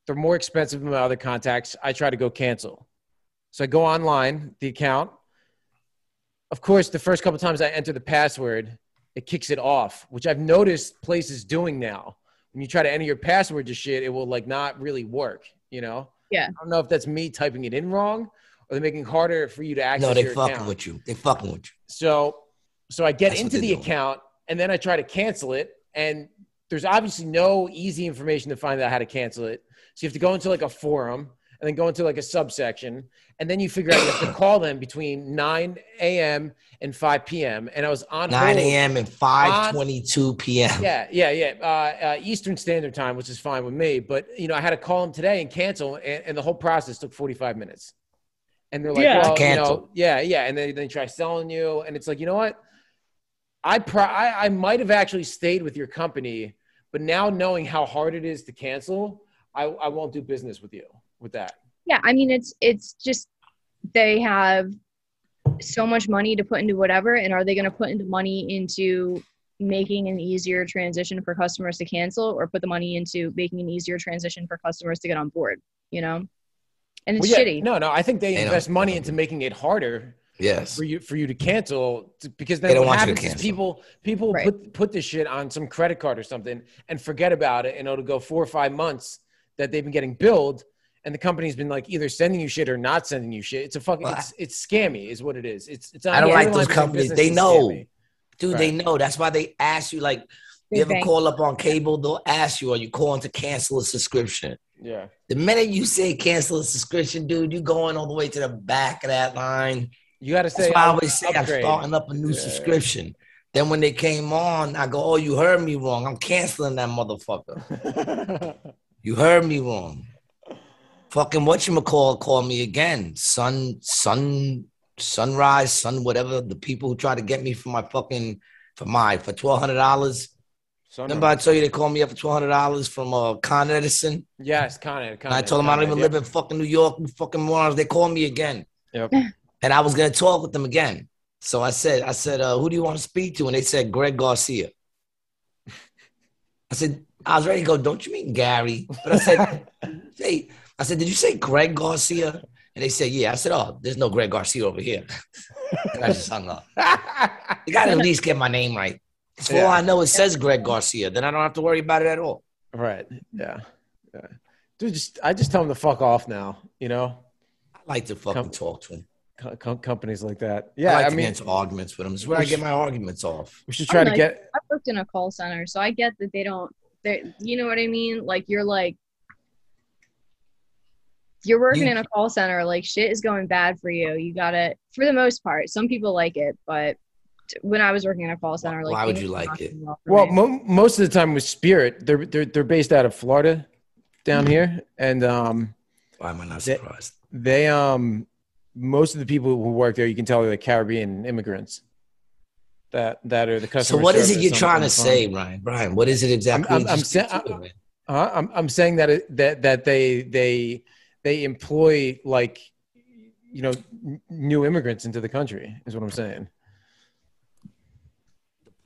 They're more expensive than my other contacts. I try to go cancel. So I go online, the account. Of course, the first couple times I enter the password, it kicks it off, which I've noticed places doing now. When you try to enter your password to shit, it will like not really work, you know? Yeah. I don't know if that's me typing it in wrong or they're making it harder for you to access No, they your fucking account. with you. They fucking with you. So, so I get That's into the doing. account and then I try to cancel it, and there's obviously no easy information to find out how to cancel it. So you have to go into like a forum and then go into like a subsection, and then you figure out you have to [COUGHS] call them between 9 a.m. and 5 p.m. And I was on 9 a.m. and 5:22 p.m. Yeah, yeah, yeah. Uh, uh, Eastern Standard Time, which is fine with me. But you know, I had to call them today and cancel, and, and the whole process took 45 minutes. And they're like, Yeah. well, you know, yeah, yeah. And then they try selling you, and it's like, you know what? I pro- I, I might have actually stayed with your company, but now knowing how hard it is to cancel, I, I won't do business with you with that. yeah i mean it's it's just they have so much money to put into whatever and are they going to put into money into making an easier transition for customers to cancel or put the money into making an easier transition for customers to get on board you know and it's Well, yeah, shitty No, no. I think they They invest money into making it harder Yes. for you for you to cancel to, because They then don't what want you to happens is cancel. people people Right. put put this shit on some credit card or something and forget about it and it'll go four or five months that they've been getting billed and the company's been like either sending you shit or not sending you shit. It's a fucking Well, it's it's scammy is what it is. It's it's I don't on like those companies. They know. scammy. Dude, they know. That's why they ask you, like, They you ever call up on cable, they'll ask you, are you calling to cancel a subscription? Yeah. The minute you say cancel a subscription, dude, you're going all the way to the back of that line. You got to say, That's say why I always say I'm starting up a new Yeah, yeah. subscription. Then when they came on, I go, oh, you heard me wrong. I'm canceling that motherfucker. [LAUGHS] You heard me wrong. Fucking what you McCall called me again. Sun, sun, sunrise, sun, whatever. The people who try to get me for my fucking, for my, for $1,200. Remember I told you they called me up for $1,200 from uh, Con Edison? yes, Con Ed, Con And I told them I don't Ed, even yeah. live in fucking New York, you fucking morons. They called me again. Yep. [LAUGHS] And I was gonna talk with them again. So I said, I said, uh, who do you want to speak to? And they said, Greg Garcia. I said, I was ready to go, don't you mean Gary? But I said, [LAUGHS] hey, I said, did you say Greg Garcia? And they said, yeah. I said, oh, there's no Greg Garcia over here. [LAUGHS] and I just hung up. You gotta at least get my name right. 'Cause For all I know, it says Greg Garcia. Then I don't have to worry about it at all. Right. Yeah. Yeah. Dude, just I just tell him to fuck off now. You know, I like to fucking Come- talk to him. Co- com- companies like that. I Yeah. like I, to mean, get into arguments with him. It's where I get my arguments off. we should try oh to like- get. I've worked in a call center, so I get that they don't. They, you know what I mean? Like you're like, you're working You- in a call center. Like shit is going bad for you. You gotta, for the most part. Some people like it, but t- when I was working in a call center, like Why would you like it? well for mo- most of the time with Spirit, they're they're they're based out of Florida, down here, and um, Why am I not surprised? they um, most of the people who work there, you can tell they're Caribbean immigrants. That that are the customers. So what is it you're trying to say, Brian? Brian, what is it exactly? I'm- you I'm sa- speak to it, man? Uh, I'm I'm saying that it, that that they they they employ like you know n- new immigrants into the country is what I'm saying.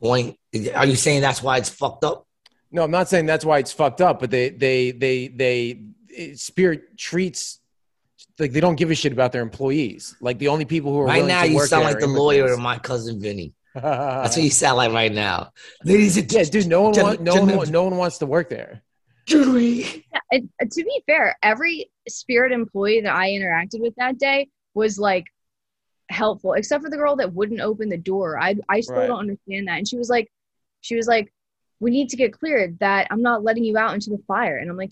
Point. Are you saying that's why it's fucked up? No, I'm not saying that's why it's fucked up, but they they they they it, Spirit treats like they don't give a shit about their employees. Like the only people who are Right now, to you work sound like the lawyer immigrants. of my cousin Vinny. [LAUGHS] That's what you sound like right now. Ladies and yeah, dude. No one, Gen- want, no one, gen- wa- no one wants to work there. Jury. Yeah, to be fair, every Spirit employee that I interacted with that day was like helpful, except for the girl that wouldn't open the door. I I still Right. don't understand that. And she was like, she was like, we need to get cleared that I'm not letting you out into the fire. And I'm like,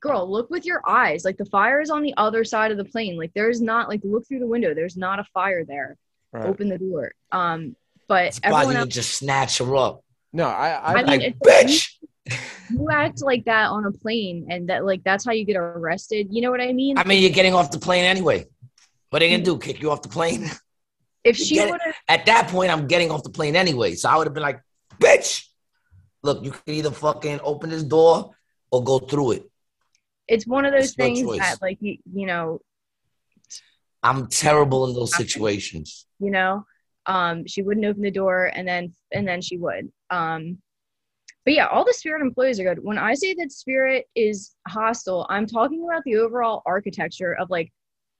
girl, look with your eyes. Like the fire is on the other side of the plane. Like there's not like look through the window. There's not a fire there. Right. Open the door. Um, but Surprised everyone else, didn't just snatch her up. No, I, I, I mean, Like, it's- bitch. you act like that on a plane, and that like that's how you get arrested. You know what I mean? I mean, you're getting off the plane anyway. What are they gonna do? Kick you off the plane? [LAUGHS] if she would At that point, I'm getting off the plane anyway. So I would have been like, bitch. Look, you can either fucking open this door or go through it. it's one of those It's things that like you, you know I'm terrible in those [LAUGHS] situations. you know um she wouldn't open the door and then and then she would um but yeah all the spirit employees are good when i say that spirit is hostile i'm talking about the overall architecture of like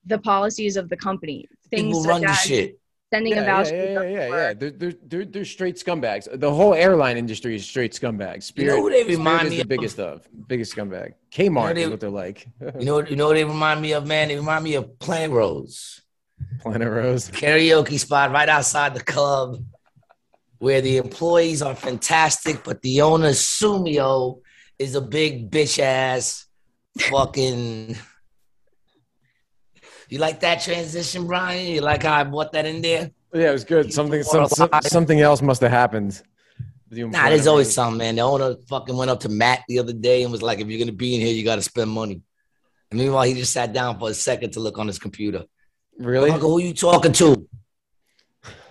the policies of the company things People such run the as shit. sending yeah, a yeah, voucher yeah, yeah, yeah, yeah. They're, they're, they're, they're straight scumbags. The whole airline industry is straight scumbags. Spirit, you know who they Spirit remind is me the of? biggest of, biggest scumbag. Kmart they- is what they're like. [LAUGHS] You know, you know what they remind me of, man? They remind me of Planet Rose. Planet Rose. karaoke spot right outside the club where the employees are fantastic, but the owner, Sumio, is a big bitch ass fucking. You like that transition, Brian? You like how I brought that in there? Yeah, it was good. Something, some, some, something else must have happened. and Nah, there's always something, man. The owner fucking went up to Matt the other day and was like, if you're going to be in here, you got to spend money. And meanwhile, he just sat down for a second to look on his computer. Really? Uncle, who you talking to?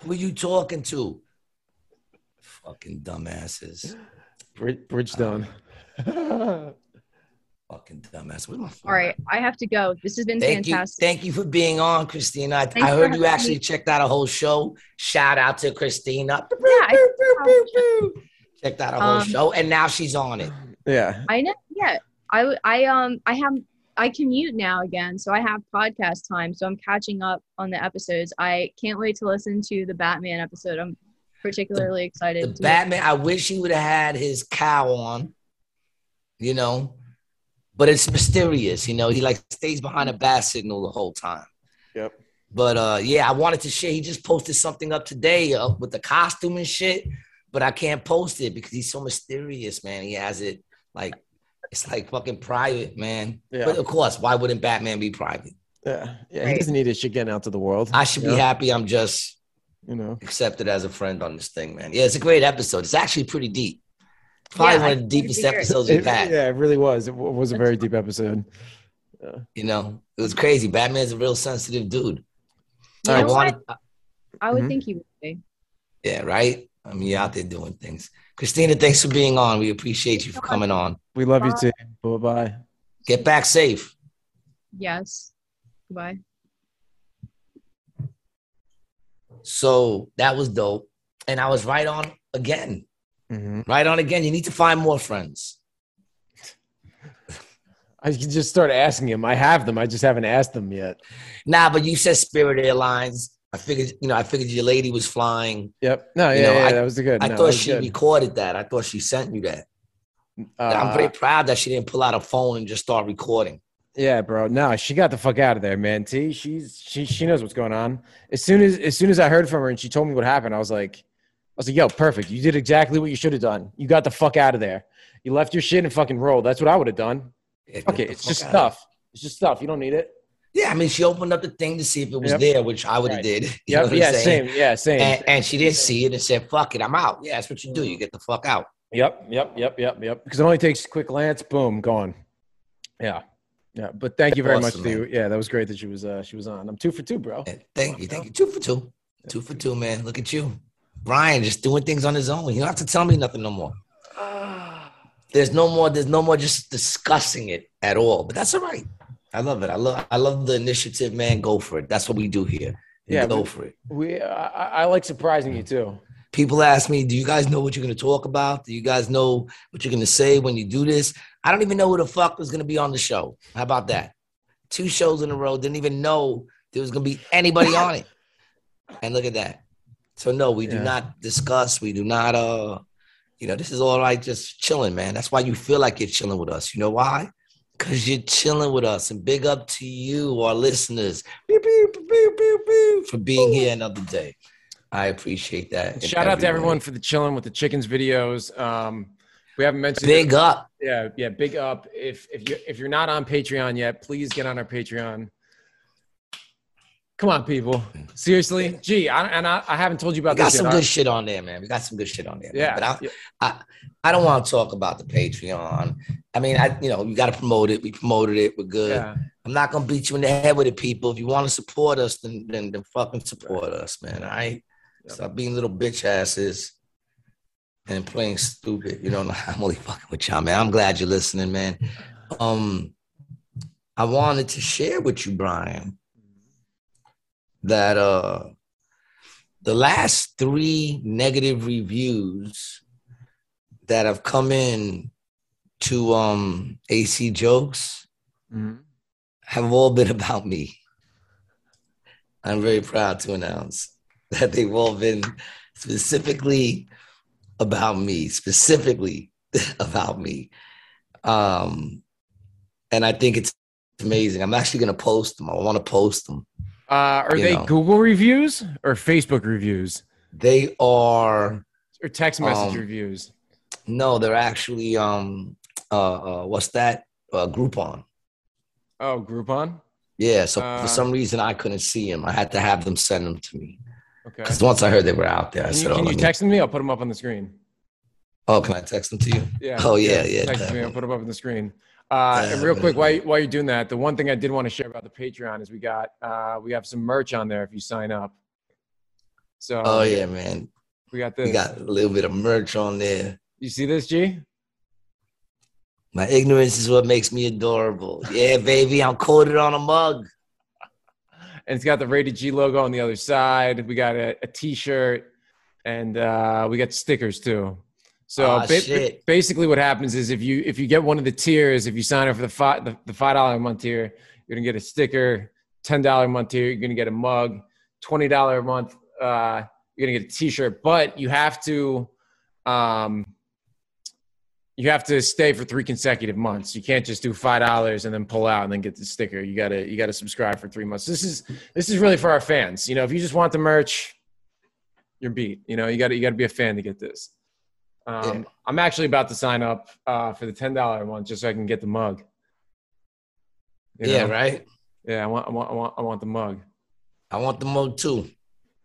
Who are you talking to? Fucking dumbasses. Bridge Bridgestone. Uh, Fucking dumbass. Where's my phone? all right i have to go this has been Thank you. fantastic Thank you for being on, Christina. I, Thanks I heard you actually me. checked out a whole show. Shout out to Christina. yeah I, Checked out a whole Um, show, and now she's on it. yeah. I know yeah I I um i have i commute now again so i have podcast time so i'm catching up on the episodes i can't wait to listen to the batman episode i'm particularly excited The to Batman. I wish he would have had his cow on. You know, but it's mysterious. You know, he like stays behind a bat signal the whole time. Yep. But uh, yeah, I wanted to share. He just posted something up today uh, with the costume and shit, but I can't post it because he's so mysterious, man. He has it like it's like fucking private, man. Yeah. But of course, why wouldn't Batman be private? Yeah. Yeah. He doesn't need his shit getting out to the world. I should you be happy. I'm just You know. accepted as a friend on this thing, man. Yeah, it's a great episode. It's actually pretty deep. Probably Yeah, one of the deepest episodes It- we've had. yeah, it really was. It was a very deep episode. You know, it was crazy. Batman's a real sensitive dude. you I know what? wanted, i would Mhm. think he would be yeah, right. I mean, you're out there doing things. Christina, thanks for being on. We appreciate you for coming on. We love you too. Bye bye. Get back safe. yes goodbye So that was dope. And I was right on again. Hmm Right on again. You need to find more friends. I can just start asking him. I have them. I just haven't asked them yet. Nah, but you said Spirit Airlines. I figured, you know, I figured your lady was flying. Yep. No, yeah, You know, yeah, I- that was good. I No, thought she good. recorded that. I thought she sent you that. I'm Uh, very proud that she didn't pull out a phone and just start recording. Yeah, bro. No, she got the fuck out of there, man. T, she's she she knows what's going on. As soon as as soon as I heard from her and she told me what happened, I was like, was like, yo, perfect. You did exactly what you should have done. You got the fuck out of there. You left your shit and fucking rolled. That's what I would have done. Yeah, Fuck get it. the It's just stuff. It's just stuff. You don't need it. Yeah, I mean, she opened up the thing to see if it was Yep. there, which I would have Right. did. [LAUGHS] You Yep. Yeah. saying? Same. Yeah. Same. And, and she didn't see it and said, "Fuck it, I'm out." Yeah, that's what you do. You get the fuck out. Yep, yep, yep, yep, yep. Because it only takes a quick glance, boom, gone. Yeah, yeah. But thank you very Awesome, much, to man. Yeah, that was great that she was uh she was on. I'm two for two, bro. Thank you, thank you. Two for two, two for two, man. Look at you, Brian, just doing things on his own. You don't have to tell me nothing no more. [SIGHS] There's no more. There's no more just discussing it at all. But that's all right. I love it. I love. I love the initiative, man. Go for it. That's what we do here. Yeah, go we- for it. We I, I I like surprising you mm. too. People ask me, "Do you guys know what you're going to talk about? Do you guys know what you're going to say when you do this?" I don't even know who the fuck was going to be on the show. How about that? two shows in a row. Didn't even know there was gonna be anybody on it. And look at that. So no, we do not discuss. We do not. Uh, you know, this is all like just chilling, man. That's why you feel like you're chilling with us. You know why? Because you're chilling with us. And big up to you, our listeners, pew, pew, pew, for being here another day. I appreciate that. Shout out to everyone for the chilling with the chickens videos. Um, we haven't mentioned Big up. Yeah, yeah, big up. If if you if you're not on Patreon yet, please get on our Patreon. Come on, people. Seriously, gee, I, and I, I haven't told you We about got this some yet. good shit on there, man. We got some good shit on there. man. Yeah, But I, yeah. I, I don't want to talk about the Patreon. I mean, I you know, you got to promote it. We promoted it. We're good. yeah. I'm not gonna beat you in the head with it, people. If you want to support us, then then, then fucking support us, man. All right. Stop being little bitch asses and playing stupid. You don't know. [LAUGHS] I'm only fucking with y'all, man. I'm glad you're listening, man. [LAUGHS] Um, I wanted to share with you, Brian, that uh the last three negative reviews that have come in to um AC jokes Mhm. have all been [LAUGHS] about me. I'm very proud to announce that they've all been specifically about me, specifically [LAUGHS] about me. Um, and I think it's amazing. I'm actually going to post them. I want to post them. Uh, are they know. Google reviews or Facebook reviews They are or text message Um, reviews? no, they're actually um uh, uh what's that? Uh, Groupon. Oh, Groupon. Yeah. So Uh, for some reason I couldn't see them. I had to have them send them to me Okay. because once I heard they were out there, I Can you, said, "Oh, can let you me- text them to me? I'll put them up on the screen. oh, can I text them to you?" Yeah. Oh, yeah, yeah, Text me. I'll [LAUGHS] put them up on the screen. Uh, and real quick, while, you- while you're doing that, the one thing I did want to share about the Patreon is we got uh, we have some merch on there if you sign up. So Oh yeah, man. we got this. We got a little bit of merch on there. you see this, G? My ignorance is what makes me adorable. Yeah, baby, I'm coated on a mug. [LAUGHS] and it's got the rated G logo on the other side. We got a a T-shirt, and uh, we got stickers too. So Aw, ba- ba- basically, what happens is if you if you get one of the tiers, if you sign up for the five the, the five dollar a month tier, you're gonna get a sticker. Ten dollar a month tier, you're gonna get a mug. Twenty dollar a month, uh, you're gonna get a T-shirt. But you have to, um, you have to stay for three consecutive months. You can't just do five dollars and then pull out and then get the sticker. You gotta you gotta subscribe for three months. This is this is really for our fans. You know, if you just want the merch, you're beat. You know, you got to you got to be a fan to get this. Um, Yeah. I'm actually about to sign up uh, for the ten dollar one just so I can get the mug. You Yeah, know? right. Yeah, I want I want I want I want the mug. I want the mug too.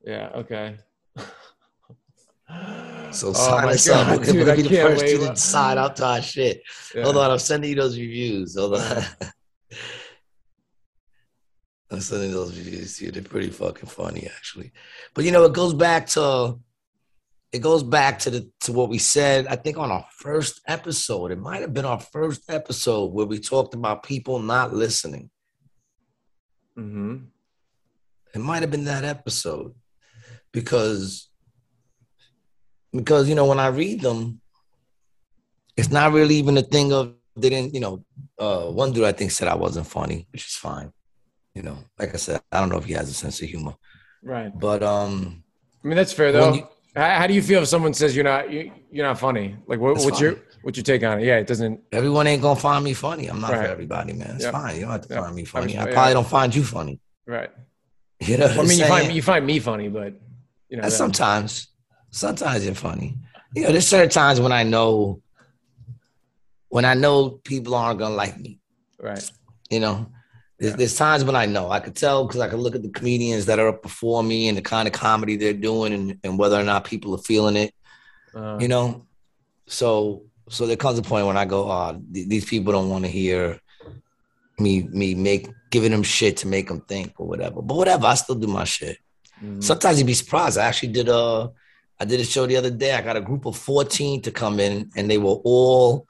Yeah. Okay. So [LAUGHS] Oh sign my us up. [LAUGHS] We're gonna I be the first wait. to sign up to our shit. Yeah. Hold on, I'm sending you those reviews. Hold on. [LAUGHS] I'm sending those reviews to you. They're pretty fucking funny, actually. But you know, it goes back to it goes back to the to what we said. I think on our first episode, it might have been our first episode where we talked about people not listening. hmm It might have been that episode because because you know when I read them, it's not really even a thing of they didn't you know uh, one dude I think said I wasn't funny, which is fine. You know, like I said, I don't know if he has a sense of humor, Right. but um, I mean, that's fair though. How, do you feel if someone says you're not you, you're not funny? Like, what, what's your fine. what's your take on it? Yeah, it doesn't. everyone ain't gonna find me funny. I'm not Right. for everybody, man. It's Yep. fine. You don't have to Yep. find me I funny. I probably yeah. don't find you funny. Right. You know I mean, you find you find me funny, but you know. Uh, that- sometimes, sometimes you're funny. You know, there's certain times when I know, when I know people aren't gonna like me. right. You know, there's, Yeah. there's times when I know I could tell because I could look at the comedians that are up before me and the kind of comedy they're doing and, and whether or not people are feeling it. Uh, You know, so so there comes a point when I go, oh, th- these people don't want to hear me me make giving them shit to make them think or whatever. But whatever, I still do my shit. mhm. Sometimes you'd be surprised. I actually did a I did a show the other day. I got a group of 14 to come in, and they were all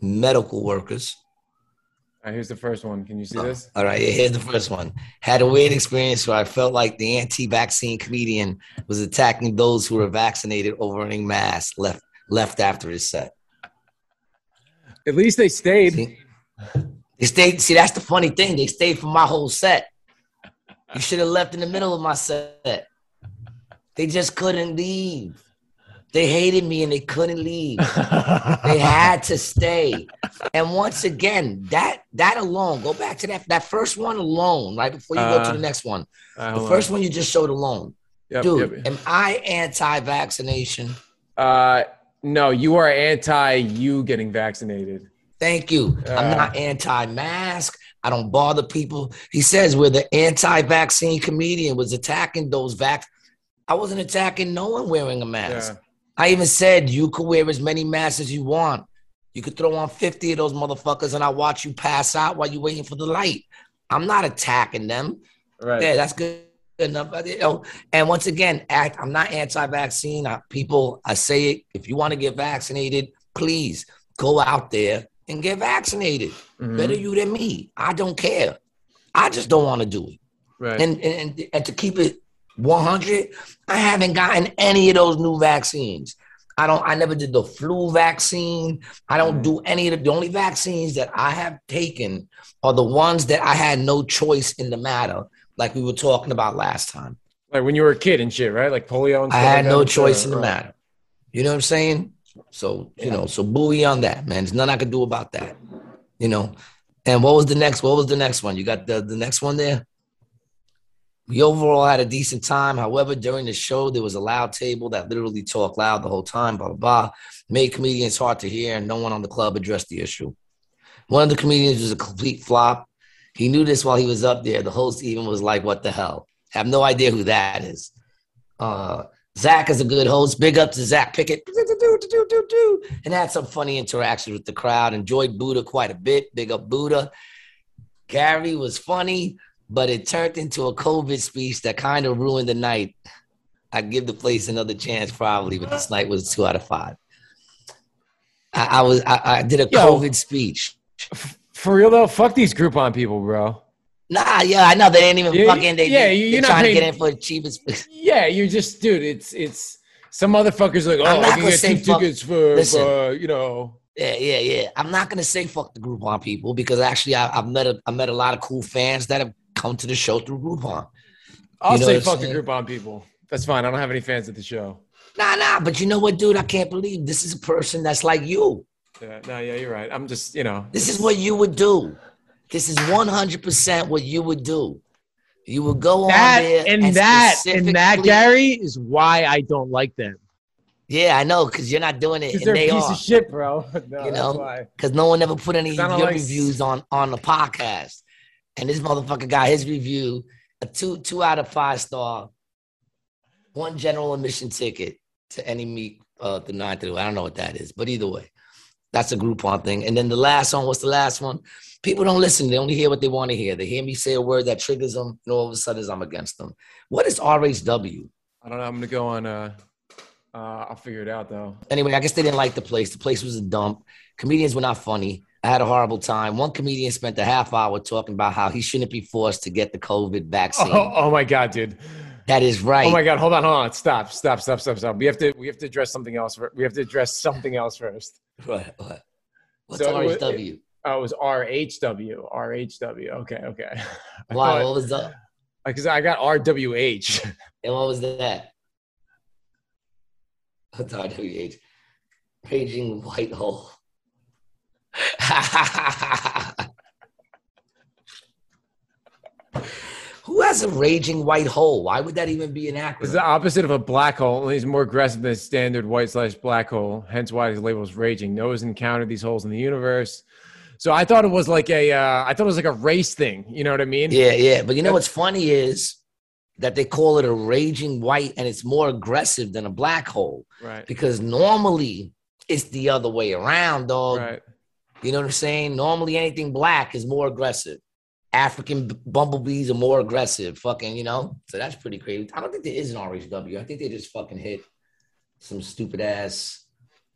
medical workers. All right, here's the first one. Can you see Oh, this? All right, here's the first one. Had a weird experience where I felt like the anti-vaccine comedian was attacking those who were vaccinated over wearing masks left left after his set. At least they stayed. See? They stayed. See, that's the funny thing. They stayed for my whole set. You should have left in the middle of my set. They just couldn't leave. They hated me and they couldn't leave. they had to stay. And once again, that that alone, go back to that that first one alone, right before you go to Uh, the next one. Uh, The first on. one you just showed alone. Yep, Dude, yep. am I anti-vaccination? Uh, no, you are anti you getting vaccinated. Thank you. Uh, I'm not anti-mask. I don't bother people. He says where the anti-vaccine comedian was attacking those vac. I wasn't attacking no one wearing a mask. Yeah. I even said you could wear as many masks as you want. You could throw on 50 of those motherfuckers and I watch you pass out while you're waiting for the light. I'm not attacking them. Right. Yeah, that's good enough. You know, and once again, act, I'm not anti-vaccine. I, people, I say it. If you want to get vaccinated, please go out there and get vaccinated. Mhm. Better you than me. I don't care. I just don't want to do it. Right. And, and and to keep it 100, I haven't gotten any of those new vaccines. I don't. I never did the flu vaccine. I don't mm. do any of the. The only vaccines that I have taken are the ones that I had no choice in the matter, like we were talking about last time. like when you were a kid and shit, right? Like polio and I had no choice in the Right. matter. You know what I'm saying? So you know, so buoy on that, man. There's nothing I can do about that. You know. And what was the next? What was the next one? You got the the next one there. We overall had a decent time. However, during the show, there was a loud table that literally talked loud the whole time, blah, blah, blah. Made comedians hard to hear, and no one on the club addressed the issue. One of the comedians was a complete flop. He knew this while he was up there. The host even was like, What the hell? have no idea who that is. Uh, Zach is a good host. Big up to Zach Pickett. And had some funny interactions with the crowd. Enjoyed Buddha quite a bit. Big up Buddha. Gary was funny, but it turned into a COVID speech that kind of ruined the night. I'd give the place another chance probably, but this night was two out of five. I, I was I, I did a Yo. COVID speech. For real though, fuck these Groupon people, bro. Nah, yeah, I know they ain't even Yeah, fucking. They, yeah, you- they're you're not trying to paying- get in for the cheapest. [LAUGHS] Yeah, you're just, dude. It's it's some motherfuckers like, oh, I'm I can get two fuck- tickets for, Listen. for, you know. Yeah, yeah, yeah. I'm not gonna say fuck the Groupon people because actually I, I've met a, I met a lot of cool fans that have come to the show through Groupon. I'll You know say what fuck the saying? Groupon people. That's fine. I don't have any fans at the show. Nah, nah. But you know what, dude? I can't believe this is a person that's like you. Yeah, no, yeah, you're right. I'm just, you know, This is what you would do. This is 100% what you would do. You would go that on there and, that and that Gary is why I don't like them. Yeah, I know, because you're not doing it, and they're they a piece are. of shit, bro. [LAUGHS] no, You know? because no one ever put any of your like- reviews on on the podcast. And this motherfucker got his review a two two out of five star, one general admission ticket to any meet uh the nine to I don't know what that is, but either way, that's a Groupon thing. And then the last one, what's the last one? People don't listen; they only hear what they want to hear. They hear me say a word that triggers them, and all of a sudden I'm against them. What is RHW? I don't know. I'm gonna go on. Uh, uh, I'll figure it out though. Anyway, I guess they didn't like the place. The place was a dump. Comedians were not funny. I had a horrible time. One comedian spent a half hour talking about how he shouldn't be forced to get the COVID vaccine. Oh, oh my god, dude. That is right. Oh my god, hold on, hold on. Stop, stop, stop, stop, stop. We have to we have to address something else. fir- We have to address something else first. What? what? What's So it- RHW? Oh, it was RHW. RHW. Okay, okay. [LAUGHS] Why? What was up? Because I got RWH. [LAUGHS] And what was that? What's RWH? Raging white hole. [LAUGHS] Who has a raging white hole? Why would that even be an act? It's the opposite of a black hole. Only it's more aggressive than a standard white slash black hole. Hence why it's label is raging. Noah's encountered these holes in the universe. So I thought it was like a. Uh, I thought it was like a race thing. You know what I mean? Yeah, yeah. But you know what's funny is that they call it a raging white and it's more aggressive than a black hole Right. because normally it's the other way around, dog. Right. You know what I'm saying? Normally anything black is more aggressive. African bumblebees are more aggressive. Fucking, you know? So that's pretty crazy. I don't think there is an RHW. I think they just fucking hit some stupid ass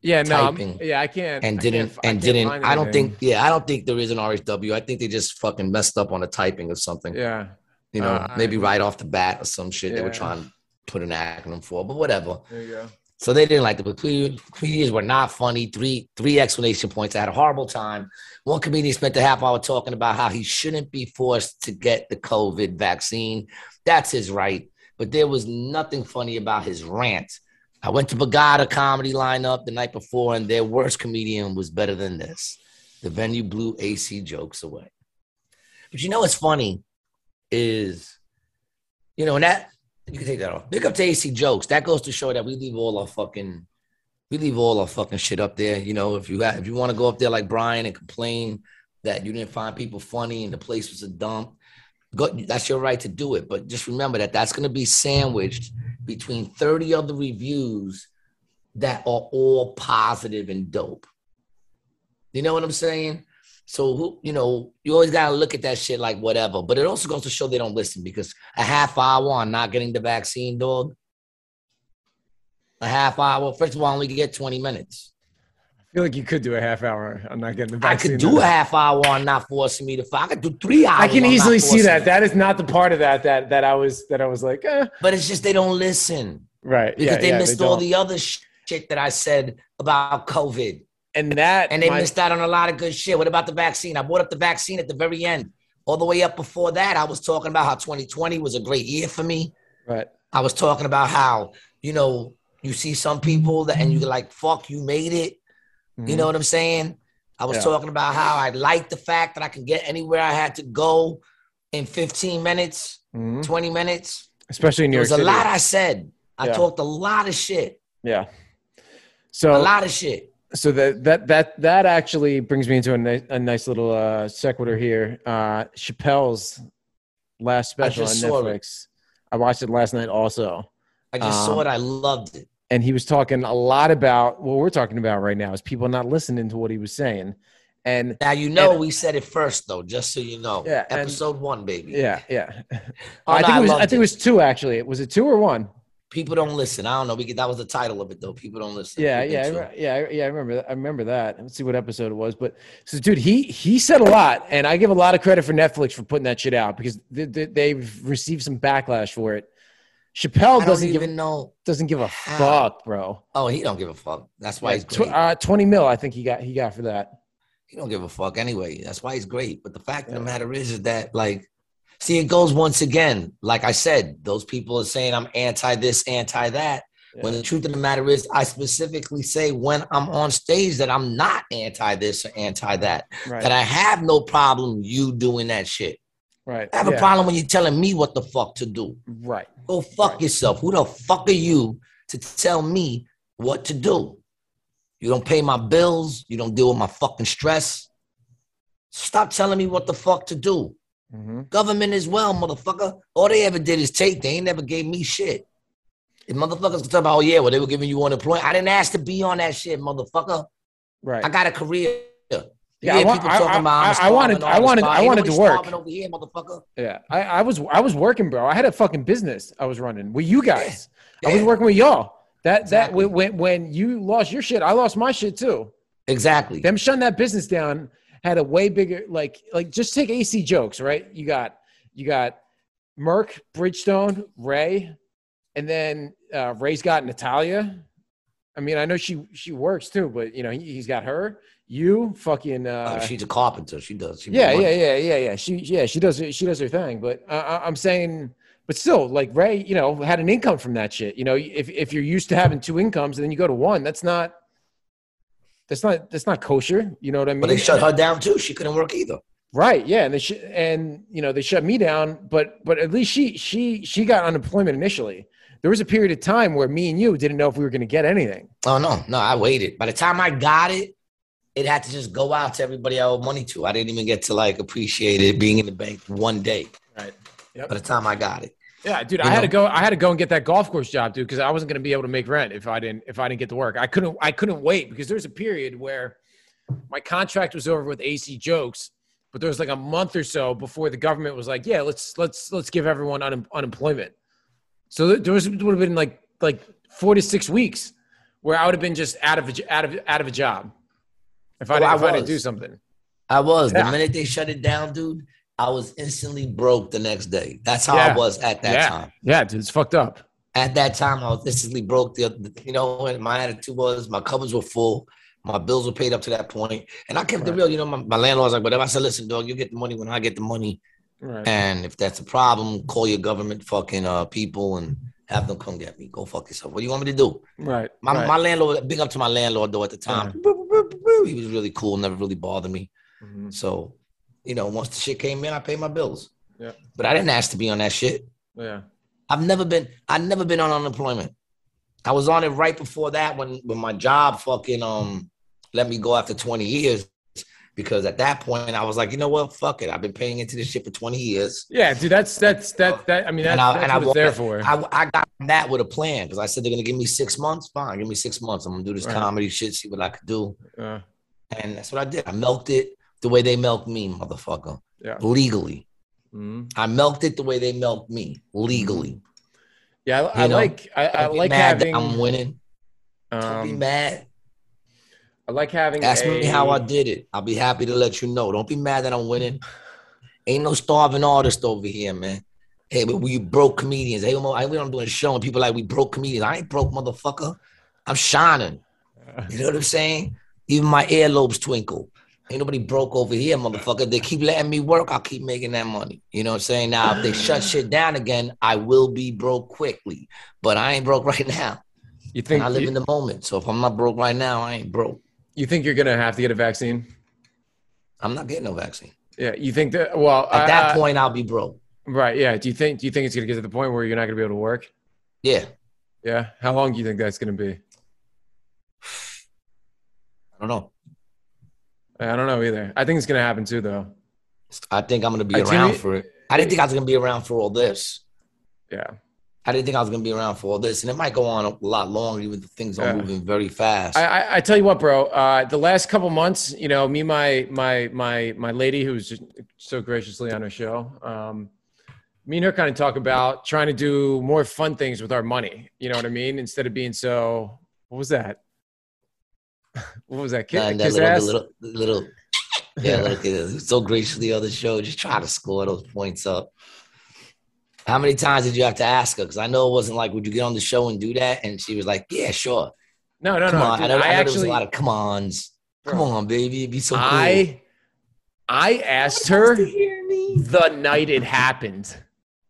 Yeah. No. I'm- yeah. I can't. and didn't can't- and can't didn't I don't think yeah, I don't think there is an RHW. I think they just fucking messed up on the typing of something. Yeah. You know, Uh, I- maybe right off the bat or some shit they were trying to put an acronym for, but whatever. There you go. So they didn't like the comedians. Were not funny. Three three explanation points. I had a horrible time. One comedian spent a half hour talking about how he shouldn't be forced to get the COVID vaccine. That's his right. But there was nothing funny about his rant. I went to Bagada comedy lineup the night before, and their worst comedian was better than this. The venue blew AC jokes away. But you know what's funny is, you know, and that you can take that off. Big up to AC jokes. That goes to show that we leave all our fucking, we leave all our fucking shit up there. You know, if you got, if you want to go up there like Brian and complain that you didn't find people funny and the place was a dump, go, that's your right to do it. But just remember that that's going to be sandwiched between 30 other reviews that are all positive and dope. You know what I'm saying? So who, you know, you always gotta look at that shit like whatever. But it also goes to show they don't listen because a half hour on not getting the vaccine, dog. A half hour. First of all, I only get 20 minutes. I feel like you could do a half hour on not getting the vaccine. I could do a half hour on not forcing me to. I could do three hours. I can easily see that. me. That is not the part of that that that I was that I was like, eh. But it's just they don't listen right because yeah, they yeah, missed all don't. the other shit that I said about COVID. And that and they my- missed out on a lot of good shit. What about the vaccine? I brought up the vaccine at the very end. All the way up before that, I was talking about how 2020 was a great year for me. right. I was talking about how, you know, you see some people that and you're like, fuck, you made it. You know what I'm saying? I was Mm-hmm. Yeah. talking about how I like the fact that I can get anywhere I had to go in 15 minutes, Mhm. 20 minutes. especially in New York was a lot I said. I Yeah. talked a lot of shit. yeah. So a lot of shit. So that that that that actually brings me into a nice a nice little uh, sequitur here. Uh, Chappelle's last special on. Netflix. I watched it last night also, I just Um, saw it. I loved it. and he was talking a lot about what we're talking about right now is people not listening to what he was saying, and Now you know And- we said it first though, just so you know. Yeah, and- Episode one, baby. yeah, yeah. Oh, I no, think it was I think it was two actually. Was it two or one? People don't listen. I don't know. We that was the title of it though. People don't listen. Yeah, yeah, I re- yeah, I- yeah. I remember. that- I remember that. Let's see what episode it was. But so, dude, he he said a lot, and I give a lot of credit for Netflix for putting that shit out because they, they, they've received some backlash for it. Chappelle doesn't even give know. doesn't give a how. fuck, bro. Oh, he don't give a fuck. That's why Yeah, he's tw- uh, Twenty mil, I think he got he got for that. he don't give a fuck anyway. That's why he's great. But the fact of the matter is, is that like, see, it goes once again. Like I said, those people are saying I'm anti this, anti that. When the truth of the matter is, I specifically say when I'm on stage that I'm not anti this or anti that. Right, That I have no problem you doing that shit. right. I have a problem when you're telling me what the fuck to do. Right. Go fuck yourself. Who the fuck are you to tell me what to do? You don't pay my bills. You don't deal with my fucking stress. Stop telling me what the fuck to do. Hmm Government as well, motherfucker. All they ever did is take. They ain't never gave me shit. If motherfuckers can talk about, oh yeah, well they were giving you unemployment. I didn't ask to be on that shit, motherfucker. Right. I got a career. You Yeah, I hear wa- people I- talking I- I- wanted- I wanted- I wanted to work. over here, motherfucker. Yeah, I, I was I was working, bro. I had a fucking business I was running with you guys. I was working with y'all. That Exactly. that when when you lost your shit, I lost my shit too. Exactly. Them shutting that business down had a way bigger like like just take AC jokes, right? You got you got Merck, Bridgestone, Ray, and then uh, Ray's got Natalia. I mean, I know she she works too, but you know he, he's got her. You fucking uh, Oh, she's a carpenter. She does. She yeah, yeah, yeah, yeah, yeah. She, yeah, she does, she does her thing. But uh, I'm saying, but still, like Ray, you know, had an income from that shit. You know, if if you're used to having two incomes and then you go to one, that's not, that's not, that's not kosher. You know what I mean? But they shut her down too. She couldn't work either. Right. Yeah. And they sh- and you know they shut me down, but but at least she she she got unemployment initially. There was a period of time where me and you didn't know if we were going to get anything. Oh no, no, I waited. By the time I got it, it had to just go out to everybody I owed money to. I didn't even get to like appreciate it being in the bank one day. Right. By the time I got it. Yeah, dude, You I had to go. I had to go and get that golf course job, dude, because I wasn't going to be able to make rent if I didn't if I didn't get to work. I couldn't. I couldn't wait because there's a period where my contract was over with AC Jokes, but there was like a month or so before the government was like, "Yeah, let's let's let's give everyone un- unemployment." So there- there was would have been like like four to six weeks where I would have been just out of a, out of out of a job if I Oh, didn't, I if I didn't do something. I was. Yeah. The minute they shut it down, dude, I was instantly broke the next day. That's how Yeah. I was at that yeah, time. yeah, dude, it's fucked up. At that time, I was instantly broke. The, you know, and my attitude was my cupboards were full, my bills were paid up to that point, and I kept it Right. real. You know, my, my landlord's like, whatever. I said, listen, dog, you get the money when I get the money, Right. and if that's a problem, call your government fucking uh people and have them come get me. Go fuck yourself. What do you want me to do? Right. My, right. my landlord, big up to my landlord though at the time. He was really cool, never really bothered me. Mhm. So, you know, once the shit came in, I paid my bills. Yeah. But I didn't ask to be on that shit. Yeah. I've never been I've never been on unemployment. I was on it right before that when when my job fucking um let me go after 20 years because at that point I was like, you know what, fuck it. I've been paying into this shit for 20 years. Yeah, dude. That's that's that that. I mean, that's, And I- that's and I it's there for. I, I got that with a plan because I said they're gonna give me six months. Fine, give me six months. I'm gonna do this Right. comedy shit, see what I could do. Uh, And that's what I did. I milked it the way they milk me, motherfucker. Yeah. Legally. mhm. I milked it the way they milked me, legally. Yeah, I, I like I, I like mad that having. I'm winning. Don't be Um, mad. I like having. Ask a, me how I did it. I'll be happy to let you know. Don't be mad that I'm winning. Ain't no starving artist over here, man. Hey, but we broke comedians. Hey, we don't do a show and people like we broke comedians. I ain't broke, motherfucker. I'm shining. [LAUGHS] You know what I'm saying? Even my earlobes twinkle. Ain't nobody broke over here, motherfucker. They keep letting me work. I'll keep making that money. You know what I'm saying? Now, if they shut shit down again, I will be broke quickly. But I ain't broke [LAUGHS] right now. You And think I live you, in the moment. So if I'm not broke right now, I ain't broke. you think you're gonna have to get a vaccine? I'm not getting no vaccine. Yeah, you think that? Well, At that uh, point, I'll be broke. right? Yeah. Do you think? Do you think it's gonna get to the point where you're not gonna be able to work? Yeah. Yeah. How long do you think that's gonna be? [SIGHS] I don't know. I don't know either. I think it's gonna happen too, though. I think I'm gonna be around for it. I didn't think I was gonna be around for all this. Yeah. I didn't think I was gonna be around for all this, and it might go on a lot longer, even if things are Yeah. moving very fast. I, I, I tell you what, bro. Uh, the last couple months, you know, me, my, my, my, my lady, who's just so graciously on our show, um, me and her kind of talk about trying to do more fun things with our money. You know what I mean? Instead of being so. What was that? [LAUGHS] What was that? Kiss, and that little, little, little, [LAUGHS] yeah, little kid uh, who's so graciously on the show, just try to score those points up. How many times did you have to ask her? Because I know it wasn't like, would you get on the show and do that? And she was like, yeah, sure. no, no, Come no. on. dude, I know, I I there was a lot of come ons. Come on, baby. It'd be so cool. I, I asked her the night it happened.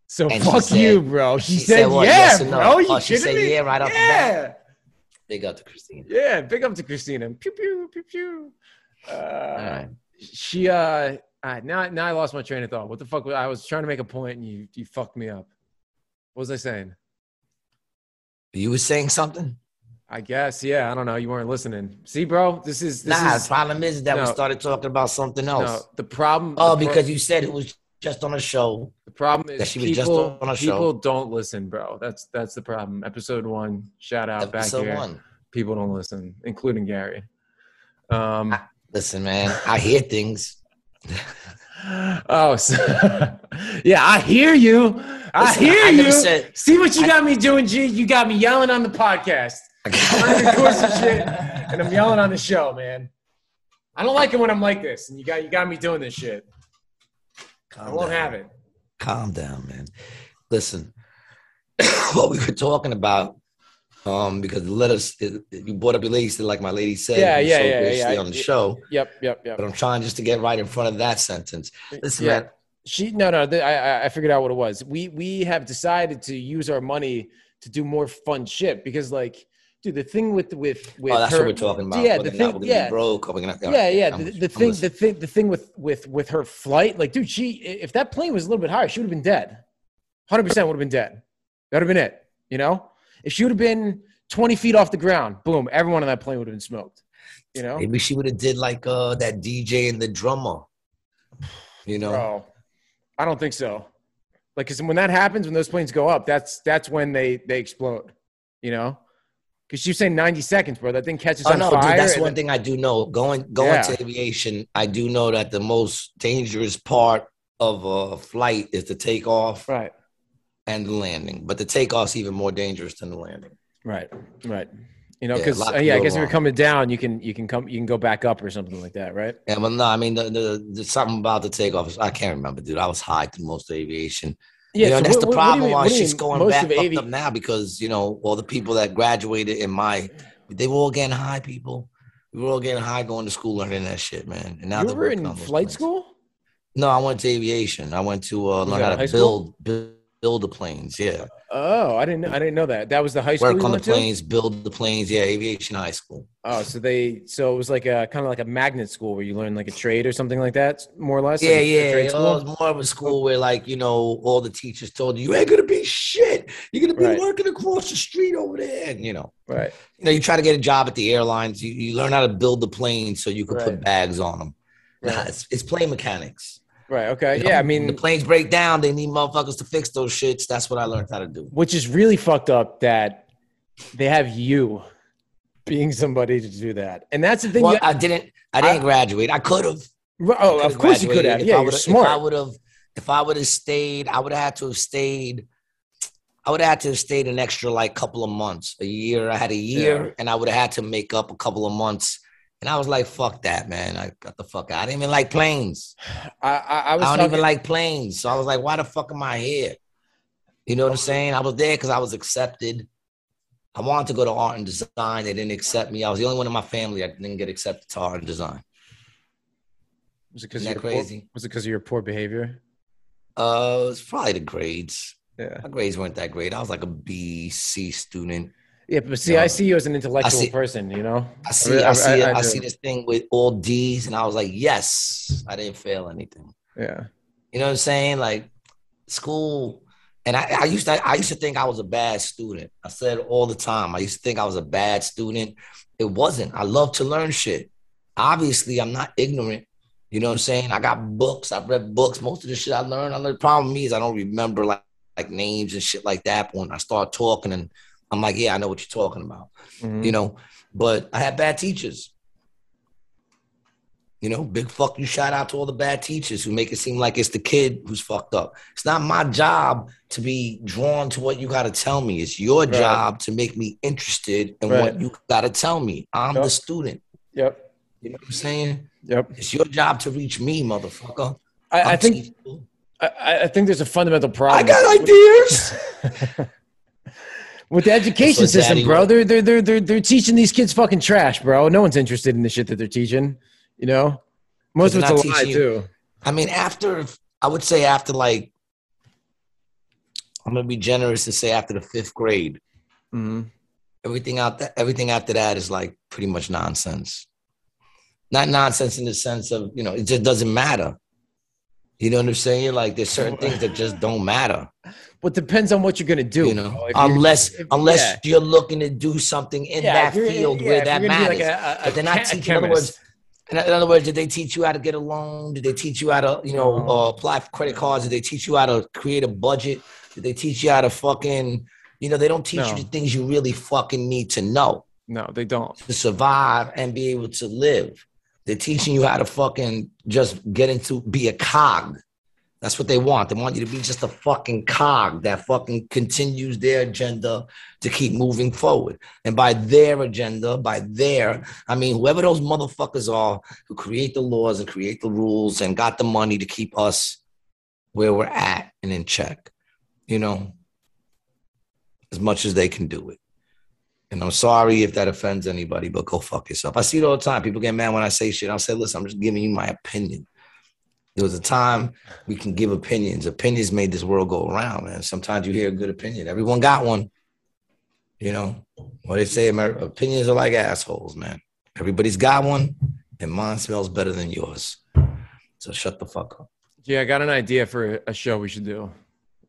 So And fuck said- you, bro. She, she said, said what, yeah, yes no? bro. Oh, you Oh, she kidding said me? yeah right off the bat? Big up to Christina. Yeah, big up to Christina. Pew pew pew pew. Uh, All right. She uh, uh, now now I lost my train of thought. What the fuck? was- I was trying to make a point and you you fucked me up. What was I saying? You were saying something? I guess yeah. I don't know. You weren't listening. See, bro, this is this Nah, is the problem is that we started talking about something no else. the problem. oh, the pro- because you said it was just on a show. the problem is that she was just people on a show. people don't listen, bro. That's that's the problem. Episode one, shout out back Episode here. one. People don't listen, including Gary. Um. I- Listen, man, I hear things. [LAUGHS] Oh, so, [LAUGHS] yeah, I hear you. I Listen, hear I you. said- See what you I- got me doing, G? You got me yelling on the podcast. Record [LAUGHS] some shit, and I'm yelling on the show, man. I don't like it when I'm like this, and you got you got me doing this shit. I won't down. have it. Calm down, man. Listen, [COUGHS] what we were talking about, um, because the letters you brought up your lady said, like my lady said, Yeah, yeah, so yeah, graciously yeah. on the show. Yep, yep, yep. But I'm trying just to get right in front of that sentence. Listen, Yeah. man, She no no. I- I figured out what it was. We we have decided to use our money to do more fun shit because like, dude, the thing with with with oh, that's her, what we're talking about. Yeah, the not thing. Yeah, be broke gonna. yeah, yeah. I'm- The, the I'm thing, the thing, the thing with with with her flight, like, dude, she if that plane was a little bit higher, she would have been dead. Hundred percent would have been dead. That would have been it. You know, if she would have been twenty feet off the ground, boom, everyone on that plane would have been smoked. You know, Maybe she would have did like uh that DJ and the drummer. You know, bro. I don't think so. Like, cause when that happens, when those planes go up, that's that's when they they explode. You know, because you say ninety seconds, bro. That thing catches Oh on no, fire. dude, that's one then- thing I do know. Going going Yeah. to aviation, I do know that the most dangerous part of a flight is the takeoff Right, and the landing. But the takeoff's even more dangerous than the landing. right, right. You know, Yeah, a because uh, yeah, I guess if you're coming down, you can you can come you can go back up or something like that, right? Yeah, but no, I mean, the, the, there's something about the takeoff. I can't remember, dude. I was high through most of you know, so that's what- the what- what do you problem why she's going back of fucked AV up now because you know all the people that graduated in my they were all getting high people. We were all getting high going to school learning that shit, man. And now you they're were in flight school? No, I went to aviation. I went to uh, learn how to build, build build the planes. Yeah, Oh, I didn't. I didn't know that. That was the high school. work on the went to? planes, build the planes. Yeah, aviation high school. Oh, so they so it was like a kind of like a magnet school where you learn like a trade or something like that, more or less. Yeah, like yeah. It was more of a school where, like, you know, all the teachers told you, you ain't gonna be shit. You're gonna be Right. working across the street over there. And, you know, Right. you know, you try to get a job at the airlines. You, you learn how to build the planes so you can Right. put bags on them. Right. it's, it's plane mechanics. Right. Okay. You know, Yeah. I mean, the planes break down. They need motherfuckers to fix those shits. That's what I learned how to do. which is really fucked up that they have you being somebody to do that, and that's the thing. Well, you- I didn't. I didn't I- graduate. I could have. oh, of course you could have. Yeah, you're If I would have, if I would have stayed, I would have had to have stayed. I would have had to have stayed an extra like couple of months, a year. I had a year, Yeah. and I would have had to make up a couple of months. And I was like, "Fuck that, man! I got the fuck out. I didn't even like planes. I, I, I I, don't talking, even like planes. So I was like, why the fuck am I here? You know what I'm saying? I was there because I was accepted. I wanted to go to art and design. They didn't accept me. I was the only one in my family that didn't get accepted to art and design. Was it because Isn't of your poor- crazy? was it because of your poor behavior? Uh, it's probably the grades. Yeah. My grades weren't that great. I was like a B, C student. Yeah, but see, No. I see you as an intellectual see- person. You know. I see, really- I, I- see, I- I, I see this thing with all D's, and I was like, yes, I didn't fail anything. Yeah. You know what I'm saying? Like school, and I, I used to I used to think I was a bad student. I said all the time. I used to think I was a bad student. It wasn't. I love to learn shit. Obviously, I'm not ignorant. You know what I'm saying? I got books. I've read books. Most of the shit I learned, I learned. The problem with me is I don't remember like like names and shit like that. But when I start talking, and I'm like, yeah, I know what you're talking about. Mhm. You know, but I had bad teachers. You know, big fuck you shout out to all the bad teachers who make it seem like it's the kid who's fucked up. It's not my job to be drawn to what you got to tell me. It's your Right. job to make me interested in Right. what you got to tell me. I'm Yep. the student. Yep. You know what I'm saying? Yep. It's your job to reach me, motherfucker. I, I think. I, I think there's a fundamental problem. I got ideas. [LAUGHS] [LAUGHS] with the education system, bro. They're, they're they're they're they're teaching these kids fucking trash, bro. No one's interested in the shit that they're teaching. You know, most of it's a lie you- too. I mean, after I would say after like I'm gonna be generous to say after the fifth grade, hmm everything out that everything after that is like pretty much nonsense. Not nonsense in the sense of you know it just doesn't matter. You know what I'm saying? Like there's certain things that just don't matter. [LAUGHS] But depends on what you're gonna do. You know. Unless if- unless yeah. you're looking to do something in Yeah, that field yeah, where that you're gonna be matters. like a- a- but they're not teaching. In other words, in other words, did they teach you how to get a loan? Did they teach you how to, you know, No. uh, apply for credit cards? Did they teach you how to create a budget? Did they teach you how to fucking, you know, they don't teach No. you the things you really fucking need to know No, they don't. to survive and be able to live. They're teaching you how to fucking just get into be a cog. That's what they want. They want you to be just a fucking cog that fucking continues their agenda to keep moving forward. And by their agenda, by their, I mean, whoever those motherfuckers are who create the laws and create the rules and got the money to keep us where we're at and in check, you know, as much as they can do it. And I'm sorry if that offends anybody, but go fuck yourself. I see it all the time. People get mad when I say shit. I'll say, listen, I'm just giving you my opinion. There was a time we can give opinions. Opinions made this world go around, man. Sometimes you hear a good opinion. Everyone got one. You know what they say, Amer- opinions are like assholes, man. Everybody's got one, and mine smells better than yours. So shut the fuck up. Yeah, I got an idea for a show we should do.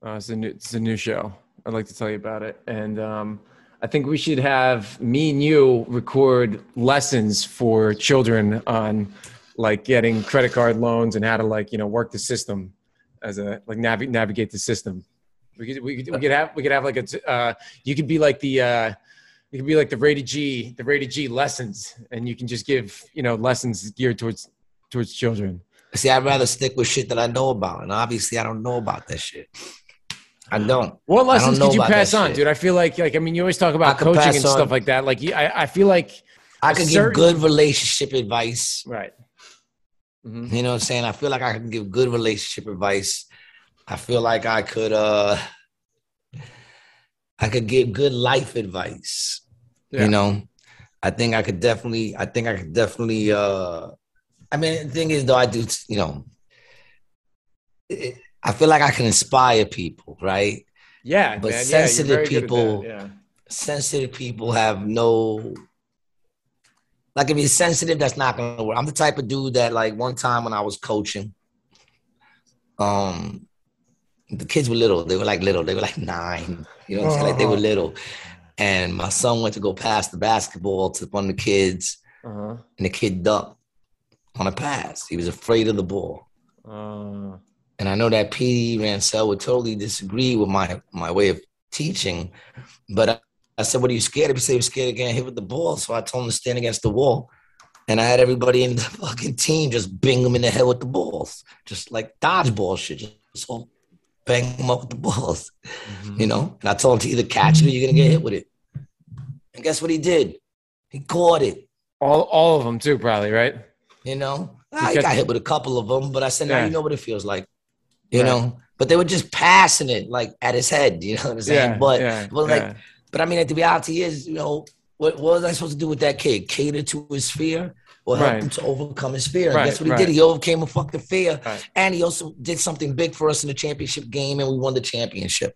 Uh, it's a new, it's a new show. I'd like to tell you about it, and um, I think we should have me and you record lessons for children on like getting credit card loans and how to like you know work the system as a like navi- navigate the system. We could, we could we could have we could have like a uh, you could be like the uh, you could be like the rated G the rated G lessons, and you can just give you know lessons geared towards towards children. See, I'd rather stick with shit that I know about, and obviously, I don't know about that shit. I don't. What lessons don't could you pass on, shit. dude? I feel like, like I mean, you always talk about coaching and on- stuff like that. Like, I, I feel like, I could certain- give good relationship advice. right? Mhm. You know what I'm saying? I feel like I can give good relationship advice. I feel like I could uh I could give good life advice. Yeah. You know, I think I could definitely I think I could definitely uh I mean the thing is though I do you know it, I feel like I can inspire people, right? Yeah, But man. Sensitive at people- Yeah. sensitive people have no like if you're sensitive that's not gonna work. I'm the type of dude that like one time when i was coaching um the kids were little. They were like little. They were like nine. You know what i'm saying? Like they were little. And my son went to go pass the basketball to one of the kids Uh-huh. and the kid ducked on a pass. He was afraid of the ball. Uh, and I know that PD Rancel would totally disagree with my my way of teaching, but I, I said, "What are you scared of?" He said, "He was scared of getting hit with the ball." So I told him to stand against the wall, and I had everybody in the [LAUGHS] fucking team just bing him in the head with the balls, just like dodgeball shit, just, just all bang him up with the balls, Mm-hmm. you know. And I told him to either catch it or you're gonna get hit with it. And guess what he did? He caught it. all all of them too, probably, right? You know, I got hit with a couple of them, but I said, now Yeah. you know what it feels like. You Right. know, but they were just passing it like at his head. You know what I'm saying? Yeah, but yeah, but like, yeah. but I mean, the reality is, you know, what, what was I supposed to do with that kid? Cater to his fear or help Right. him to overcome his fear? And guess what he right. did? He overcame a fucking fear, Right. and he also did something big for us in the championship game, and we won the championship.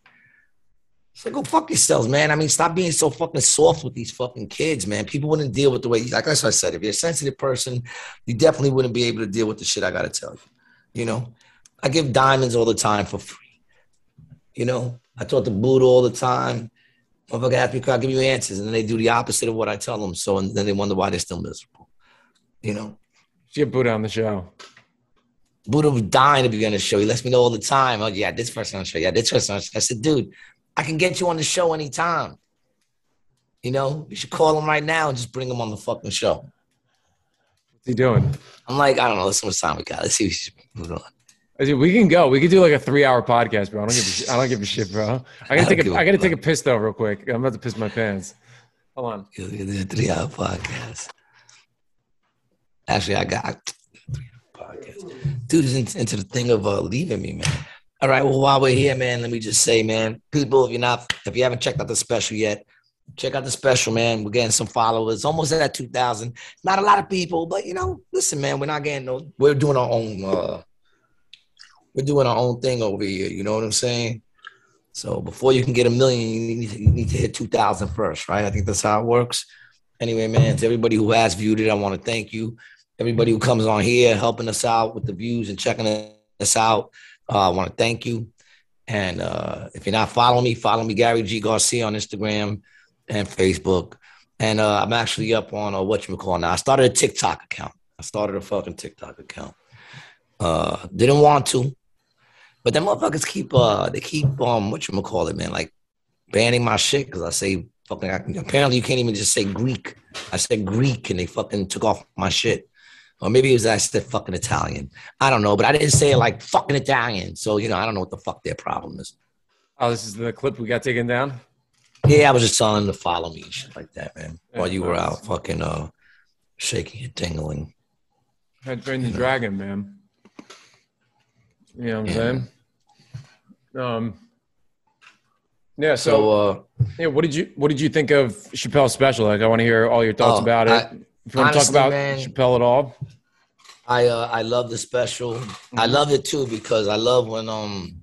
So go fuck yourselves, man. I mean, stop being so fucking soft with these fucking kids, man. People wouldn't deal with the way, like that's what I said. If you're a sensitive person, you definitely wouldn't be able to deal with the shit I gotta tell you. You know, I give diamonds all the time for free. You know, I talk to Buddha all the time. Motherfucker ask me, I'll give you answers, and then they do the opposite of what I tell them. So, and then they wonder why they're still miserable. You know, Get Buddha on the show. Buddha was dying to be on the show. He lets me know all the time. Oh, yeah, this person on the show. Yeah, this person on the show. I said, dude, I can get you on the show anytime. You know, you should call him right now and just bring him on the fucking show. What's he doing? I'm like, I don't know. Let's see what time we got. Let's see. What move on. We can go. We could do like a three-hour podcast, bro. I don't give a shit. I don't give a shit, bro. I gotta [LAUGHS] take a. I gotta take a piss though, real quick. I'm about to piss my pants. Hold on. You'll do a three hour podcast. Actually, I got podcast. Dude is in- into the thing of uh, leaving me, man. All right. Well, while we're here, man, let me just say, man, people, if you're not, if you haven't checked out the special yet, check out the special, man. We're getting some followers, almost at two thousand. Not a lot of people, but you know, listen, man, we're not getting no. We're doing our own. uh We're doing our own thing over here. You know what I'm saying? So before you can get a million, you need, you need to hit 2,000 first, right? I think that's how it works. Anyway, man, to everybody who has viewed it, I want to thank you. Everybody who comes on here helping us out with the views and checking us out, uh, I want to thank you. And uh, if you're not following me, follow me, Gary G. Garcia on Instagram and Facebook. And uh, I'm actually up on uh, what you call now. I started a TikTok account. I started a fucking TikTok account. Uh, didn't want to, but them motherfuckers keep uh they keep um what you call it, man, like banning my shit because I say fucking apparently you can't even just say Greek. I said Greek and they fucking took off my shit. Or maybe it was I said fucking Italian. I don't know, but I didn't say it like fucking Italian. So you know, I don't know what the fuck their problem is. Oh, this is the clip we got taken down. Yeah, I was just telling them to follow me and shit like that, man. Yeah, While you were out fucking uh shaking and tingling. Had trained the dragon, man. You know what I'm saying? [CLEARS THROAT] Um. Yeah. So, So uh yeah, what did you what did you think of Chappelle's special? Like, I want to hear all your thoughts Oh, about it. I- if you want to talk about man- Chappelle at all, I uh, I love the special. I Mhm. love it too because I love when um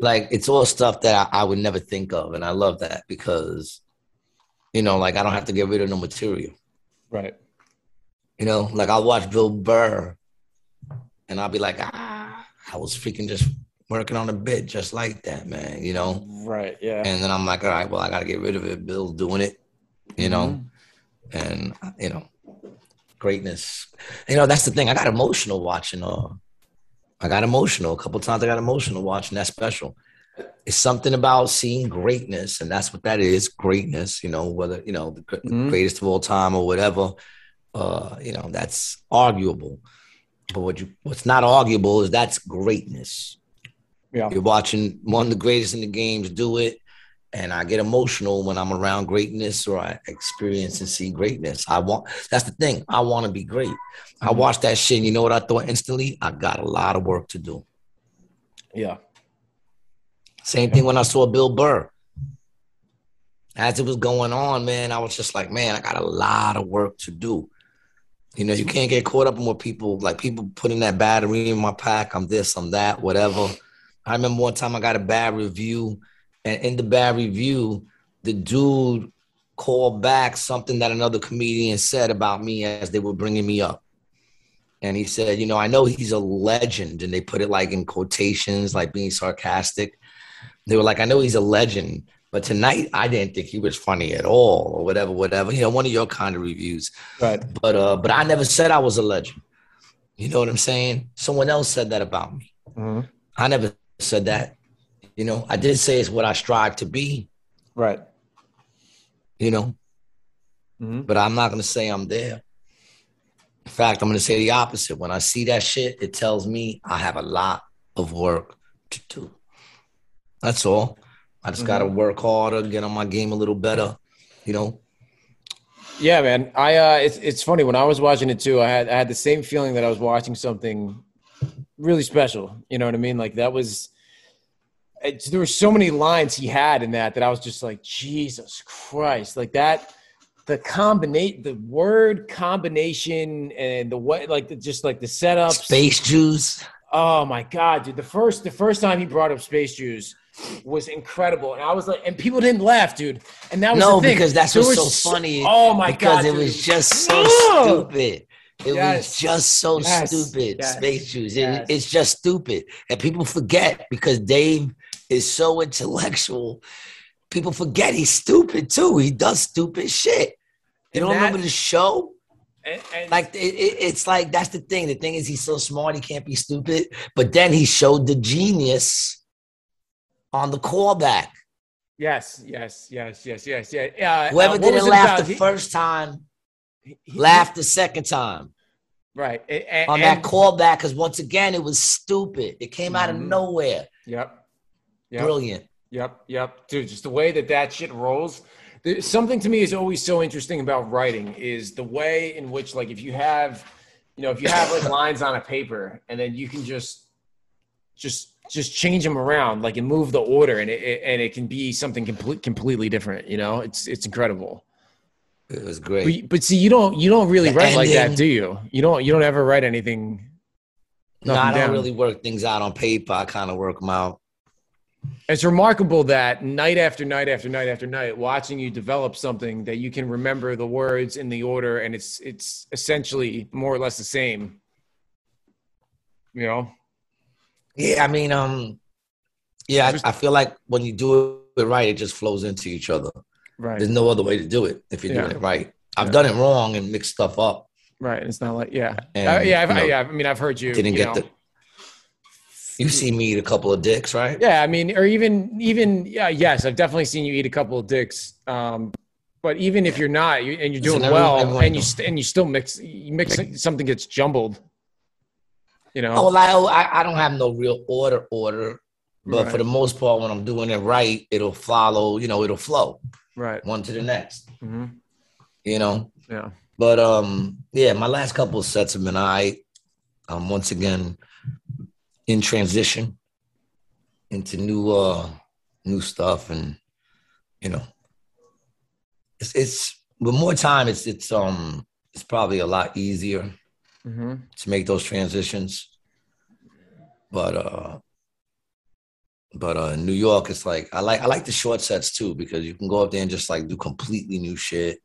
like it's all stuff that I, I would never think of, and I love that because you know like I don't have to get rid of no material. right? You know, like I'll watch Bill Burr, and I'll be like, ah, I was freaking just working on a bit just like that, man. You know, Right. Yeah. and then I'm like, all right, well I got to get rid of it. Bill's doing it, you know and you know greatness you know that's the thing i got emotional watching uh i got emotional a couple times i got emotional watching that special it's something about seeing greatness and that's what that is greatness you know whether you know the gr- Mhm. greatest of all time or whatever uh you know that's arguable but what you what's not arguable is that's greatness Yeah. you're watching one of the greatest in the games do it and I get emotional when I'm around greatness or I experience and see greatness. I want that's the thing. I want to be great. I Mhm. watched that shit and you know what I thought instantly? I got a lot of work to do. Yeah. Same thing when I saw Bill Burr. As it was going on, man, I was just like, man, I got a lot of work to do. You know, you can't get caught up in what people like people putting that battery in my pack. I'm this, I'm that, whatever. I remember one time I got a bad review, and in the bad review, the dude called back something that another comedian said about me as they were bringing me up. And he said, You know, I know he's a legend. And they put it like in quotations, like being sarcastic. They were like, I know he's a legend, but tonight I didn't think he was funny at all, or whatever, whatever. You know, one of your kind of reviews. Right. But uh, but I never said I was a legend. You know what I'm saying? Someone else said that about me. Mhm. I never said that. You know, I did say it's what I strive to be, Right. you know, Mhm. but I'm not gonna say I'm there. In fact, I'm gonna say the opposite. When I see that shit, it tells me I have a lot of work to do. That's all. I just gotta work harder, get on my game a little better, you know. Yeah, man. I uh it's it's funny when I was watching it too. I had I had the same feeling that I was watching something really special. You know what I mean? Like that was it's, there were so many lines he had in that that I was just like Jesus Christ. Like that the combinate the word combination and the what like the, just like the setup Space Jews. Oh my god, dude! The first the first time he brought up Space Jews was incredible, and I was like, and people didn't laugh, dude. And that was No, the thing. because that's There what's was so funny. Oh my because god, it dude. was just so No! stupid. It Yes. was just so Yes. stupid. Yes. Space Jews. It- it's just stupid. And people forget because Dave is so intellectual. People forget he's stupid too. He does stupid shit. You And don't that- remember the show? And- and- Like it, it- it's like that's the thing. The thing is he's so smart he can't be stupid. But then he showed the genius on the callback. yes, yes, yes, yes, yes, yeah. yeah. Whoever uh, didn't laugh the He- first time he- he- laughed the second time. right and, on that callback because once again it was stupid. It came out of Mhm. nowhere. Yep, yep. Brilliant. Yep, yep, dude. Just the way that that shit rolls. There's something to me is always so interesting about writing is the way in which, like, if you have, you know, if you have like [LAUGHS] lines on a paper and then you can just, just, just change them around, like, and move the order, and it, it and it can be something complete, completely different. You know, it's it's incredible. It was great. But, but see, you don't you don't really The write like that, do you? You don't you don't ever write anything. no, I don't down. really work things out on paper. I kind of work them out. It's remarkable that night after night after night after night, watching you develop something that you can remember the words in the order, and it's it's essentially more or less the same. You know, Yeah, I mean, um, yeah, I, I feel like when you do it right, it just flows into each other. right, There's no other way to do it if you're Yeah. doing it right. I've Yeah. done it wrong and mixed stuff up. right. It's not like yeah, And, Uh, yeah, know, yeah. I mean, I've heard you. Didn't you get know. the. You see me eat a couple of dicks, right? Yeah, I mean, or even even yeah, yes, I've definitely seen you eat a couple of dicks. Um, but even if you're not, you, and you're doing well, and you st- and you still mix, you mix something gets jumbled. You know, Oh, well, I, I I don't have no real order order, but for the most part, when I'm doing it right, it'll follow. You know, it'll flow right? one to the next. hmm You know, Yeah. But um, yeah, my last couple of sets have been I. Um, once again, in transition into new uh new stuff, and you know, it's it's with more time. It's it's um it's probably a lot easier hmm to make those transitions. But uh, but uh, in New York, it's like I like I like the short sets too because you can go up there and just like do completely new shit.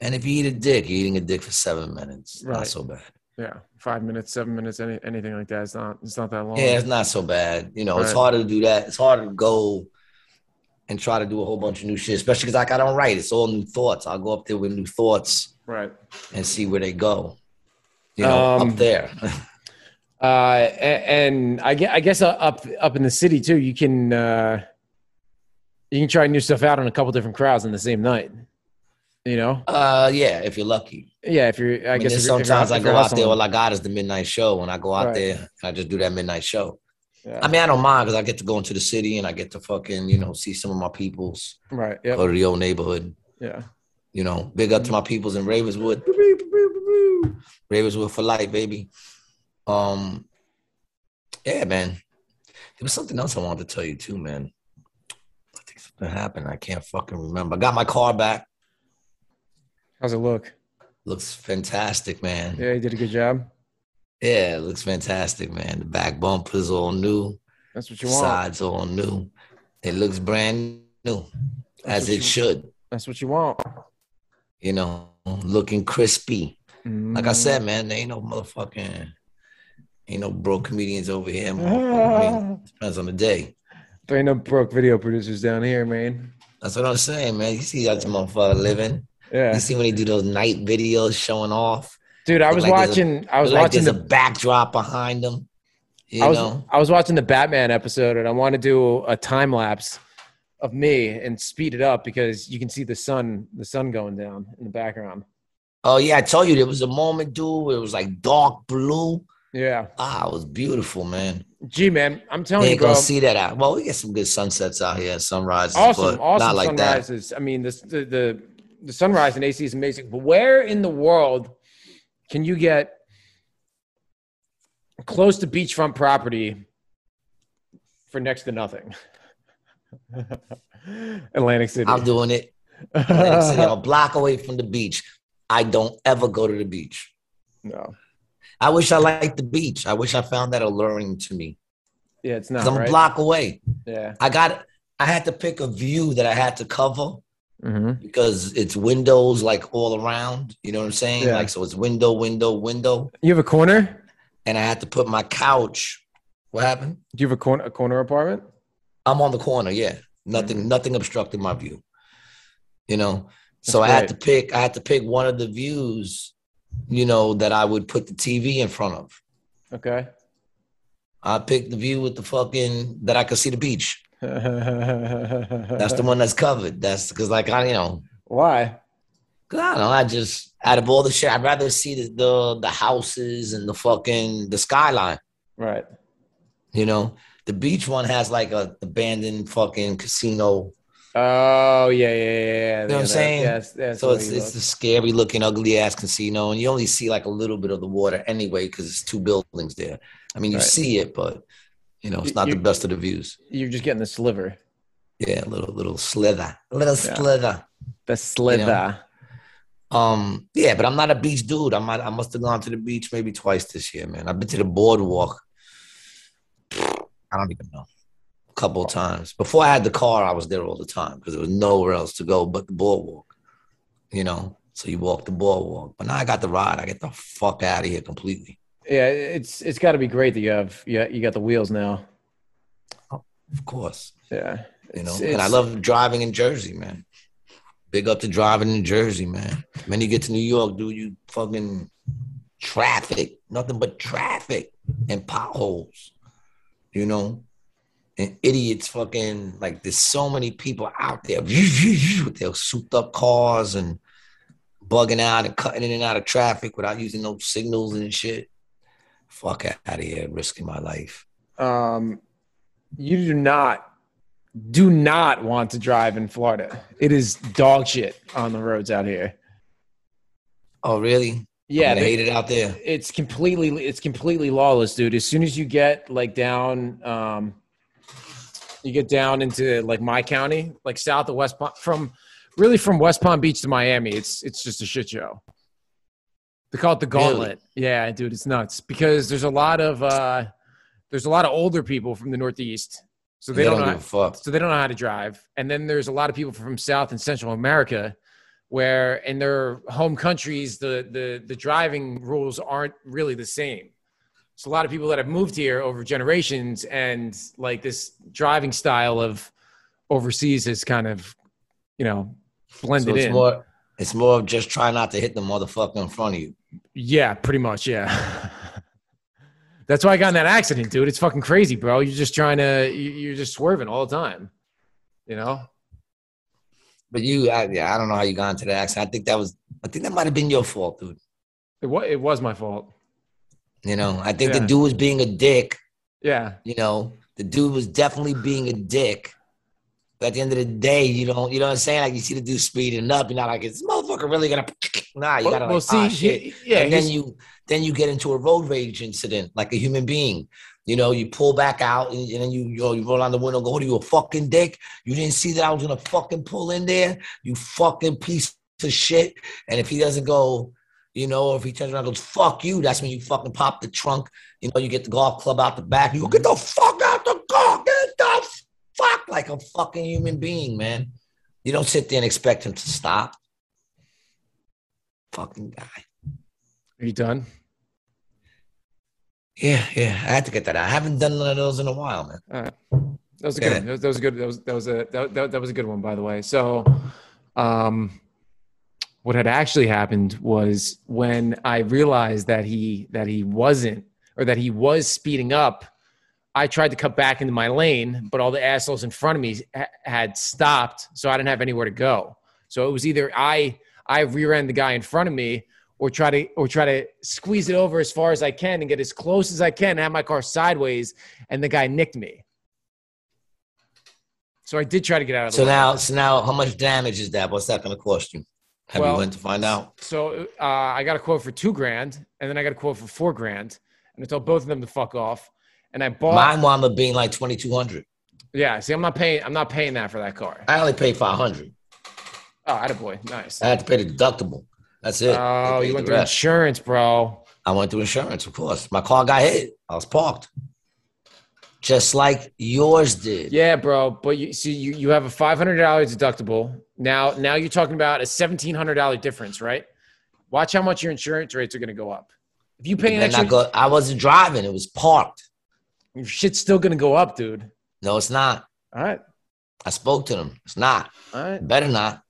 And if you eat a dick, you're eating a dick for seven minutes. Right. Not so bad. Yeah, five minutes, seven minutes, any anything like that. It's not. It's not that long. Yeah, it's not so bad. You know, it's Right. harder to do that. It's harder to go and try to do a whole bunch of new shit, especially because like I don't write. It's all new thoughts. I'll go up there with new thoughts Right. and see where they go. You know, Um, up there. [LAUGHS] Uh, and I guess, I guess uh, up up in the city too, you can uh, you can try new stuff out on a couple different crowds on the same night. You know, uh, yeah, if you're lucky. yeah. If you're, I, I mean, guess if you're- sometimes I go out there, all I got is the midnight show. When I go out Right. there, and I just do that midnight show. Yeah. I mean, I don't mind because I get to go into the city and I get to fucking, you know, see some of my peoples, right. Yep. go to the old neighborhood. Yeah. You know, big up to my peoples in Ravenswood. Ravenswood for life, baby. Um, yeah, man. There was something else I wanted to tell you too, man. I think something happened. I can't fucking remember. I got my car back. How's it look? Looks fantastic, man. Yeah, you did a good job. Yeah, it looks fantastic, man. The back bumper's all new. That's what you want. Sides all new. It looks brand new, as it you- should. That's what you want. You know, looking crispy. Like I Mm. said, man, there ain't no motherfucking, ain't no broke comedians over here. I [LAUGHS] depends on the day. there ain't no broke video producers down here, man. That's what I'm saying, man. You see that motherfucker living. Yeah, You see when they do those night videos showing off. dude. I was like watching. I was like watching there's the. a backdrop behind them. You I was know, I was watching the Batman episode, and I want to do a time lapse of me and speed it up because you can see the sun, the sun going down in the background. oh yeah, I told you there was a moment, dude. It was like dark blue. Yeah, Ah, it was beautiful, man. gee, man, I'm telling you, ain't bro. gonna see that out. Well, we get some good sunsets out here, sunrises, awesome, but awesome not like that. sunrises. I mean, this, the the the sunrise in AC is amazing. But where in the world can you get close to beachfront property for next to nothing? [LAUGHS] Atlantic City. I'm doing it. Atlantic City, I'm a block away from the beach. I don't ever go to the beach. no. I wish I liked the beach. I wish I found that alluring to me. Yeah, it's not I'm right. a block away. Yeah. I got. I had to pick a view that I had to cover Mm-hmm. because it's windows like all around. You know what I'm saying? Yeah. Like so, it's window, window, window, You have a corner? and I had to put my couch. What happened? Do you have a corner a corner apartment? I'm on the corner. Yeah, nothing, Mm-hmm. nothing obstructed my view. You know, so That's I had to pick. I had to pick one of the views. You know that I would put the TV in front of. Okay. I picked the view with the fucking that I could see the beach. [LAUGHS] That's the one that's covered. That's because like I, you know, Why? 'cause I don't know. I just out of all the shit, I'd rather see the the, the houses and the fucking the skyline. Right. You know, the beach one has like a abandoned fucking casino. Oh yeah, yeah, yeah. yeah. You know what I'm saying? Yes, that's So it's it's a scary looking, ugly ass casino, and you only see like a little bit of the water anyway because it's two buildings there. I mean, you Right. see it, but you know, it's You- not the best of the views. You're just getting the sliver. Yeah, a little little slither, a little Yeah. slither. The slither. Um, yeah, but I'm not a beach dude. I might I must have gone to the beach maybe twice this year, man. I've been to the boardwalk. I don't even know. A couple of times. Before I had the car, I was there all the time because there was nowhere else to go but the boardwalk. You know, so you walk the boardwalk. But now I got the ride. I get the fuck out of here completely. Yeah, it's it's got to be great that you have you you got the wheels now. Oh, of course. Yeah. You know, It's- and I love driving in Jersey, man. Big up to driving in Jersey, man. When you get to New York, dude, you fucking traffic, nothing but traffic and potholes, you know, and idiots fucking like there's so many people out there with their souped up cars and bugging out and cutting in and out of traffic without using no signals and shit. Fuck out of here, risking my life. Um, you do not do not want to drive in Florida. It is dog shit on the roads out here. Oh, really? Yeah, they they- hate it out there. it's completely it's completely lawless, dude. As soon as you get like down, um, you get down into like my county, like south of West Palm, from really from West Palm Beach to Miami, it's it's just a shit show. They call it the Really? gauntlet. Yeah, dude, it's nuts because there's a lot of uh, there's a lot of older people from the Northeast, so they, don't, know. give a fuck. so they don't know how to drive. And then there's a lot of people from South and Central America where in their home countries the the the driving rules aren't really the same. So a lot of people that have moved here over generations and like this driving style of overseas has kind of you know blended So it's in. more it's more of just try not to hit the motherfucker in front of you. Yeah, pretty much, yeah. [LAUGHS] That's why I got in that accident, dude. It's fucking crazy, bro. You're just trying to you're just swerving all the time. You know? But you, I, yeah, I don't know how you got into the accident. I think that was, I think that might have been your fault, dude. It was, it was my fault. You know, I think Yeah. the dude was being a dick. Yeah. You know, the dude was definitely being a dick. But at the end of the day, you don't, you know what I'm saying? Like you see the dude speeding up, you're not like, is this motherfucker really gonna? [LAUGHS] Nah, you gotta well, like, see, ah, he- yeah, and then you, then you get into a road rage incident like a human being. You know, you pull back out and, and then you you, know, you roll on the window. Go, what are you a fucking dick? You didn't see that I was gonna fucking pull in there. You fucking piece of shit. And if he doesn't go, you know, if he turns around and goes, fuck you, that's when you fucking pop the trunk. You know, you get the golf club out the back. You go, get the fuck out the car. Get the fuck like a fucking human being, man. You don't sit there and expect him to stop. Fucking guy. Are you done? Yeah, yeah. I had to get that out. I haven't done one of those in a while, man. Right. That was a good. Yeah. One. That was, that was a good. That was that was a that, that, that was a good one, by the way. So, um, what had actually happened was when I realized that he that he wasn't or that he was speeding up. I tried to cut back into my lane, but all the assholes in front of me ha- had stopped, so I didn't have anywhere to go. So it was either I I rear end the guy in front of me, or try to or try to squeeze it over as far as I can and get as close as I can, and have my car sideways, and the guy nicked me. So I did try to get out of the So now, so now, how much damage is that? What's that going to cost you? Have Well, you went to find out? So uh, I got a quote for two grand, and then I got a quote for four grand, and I told both of them to fuck off. And I bought. Mine wound up being like twenty two hundred. yeah, see, I'm not paying. I'm not paying that for that car. I only paid five hundred. Oh, attaboy. nice. I had to pay the deductible. That's it. Oh, you went through rest. insurance, bro. I went through insurance, of course. My car got hit. I was parked, just like yours did. Yeah, bro. But you see, you, you have a five hundred dollars deductible. Now, now you're talking about a seventeen hundred dollar difference, right? Watch how much your insurance rates are going to go up. If you pay an Then I, extra, go, I wasn't driving; it was parked. your shit's still going to go up, dude. No, it's not. All right, I spoke to them. It's not. all right, Better not.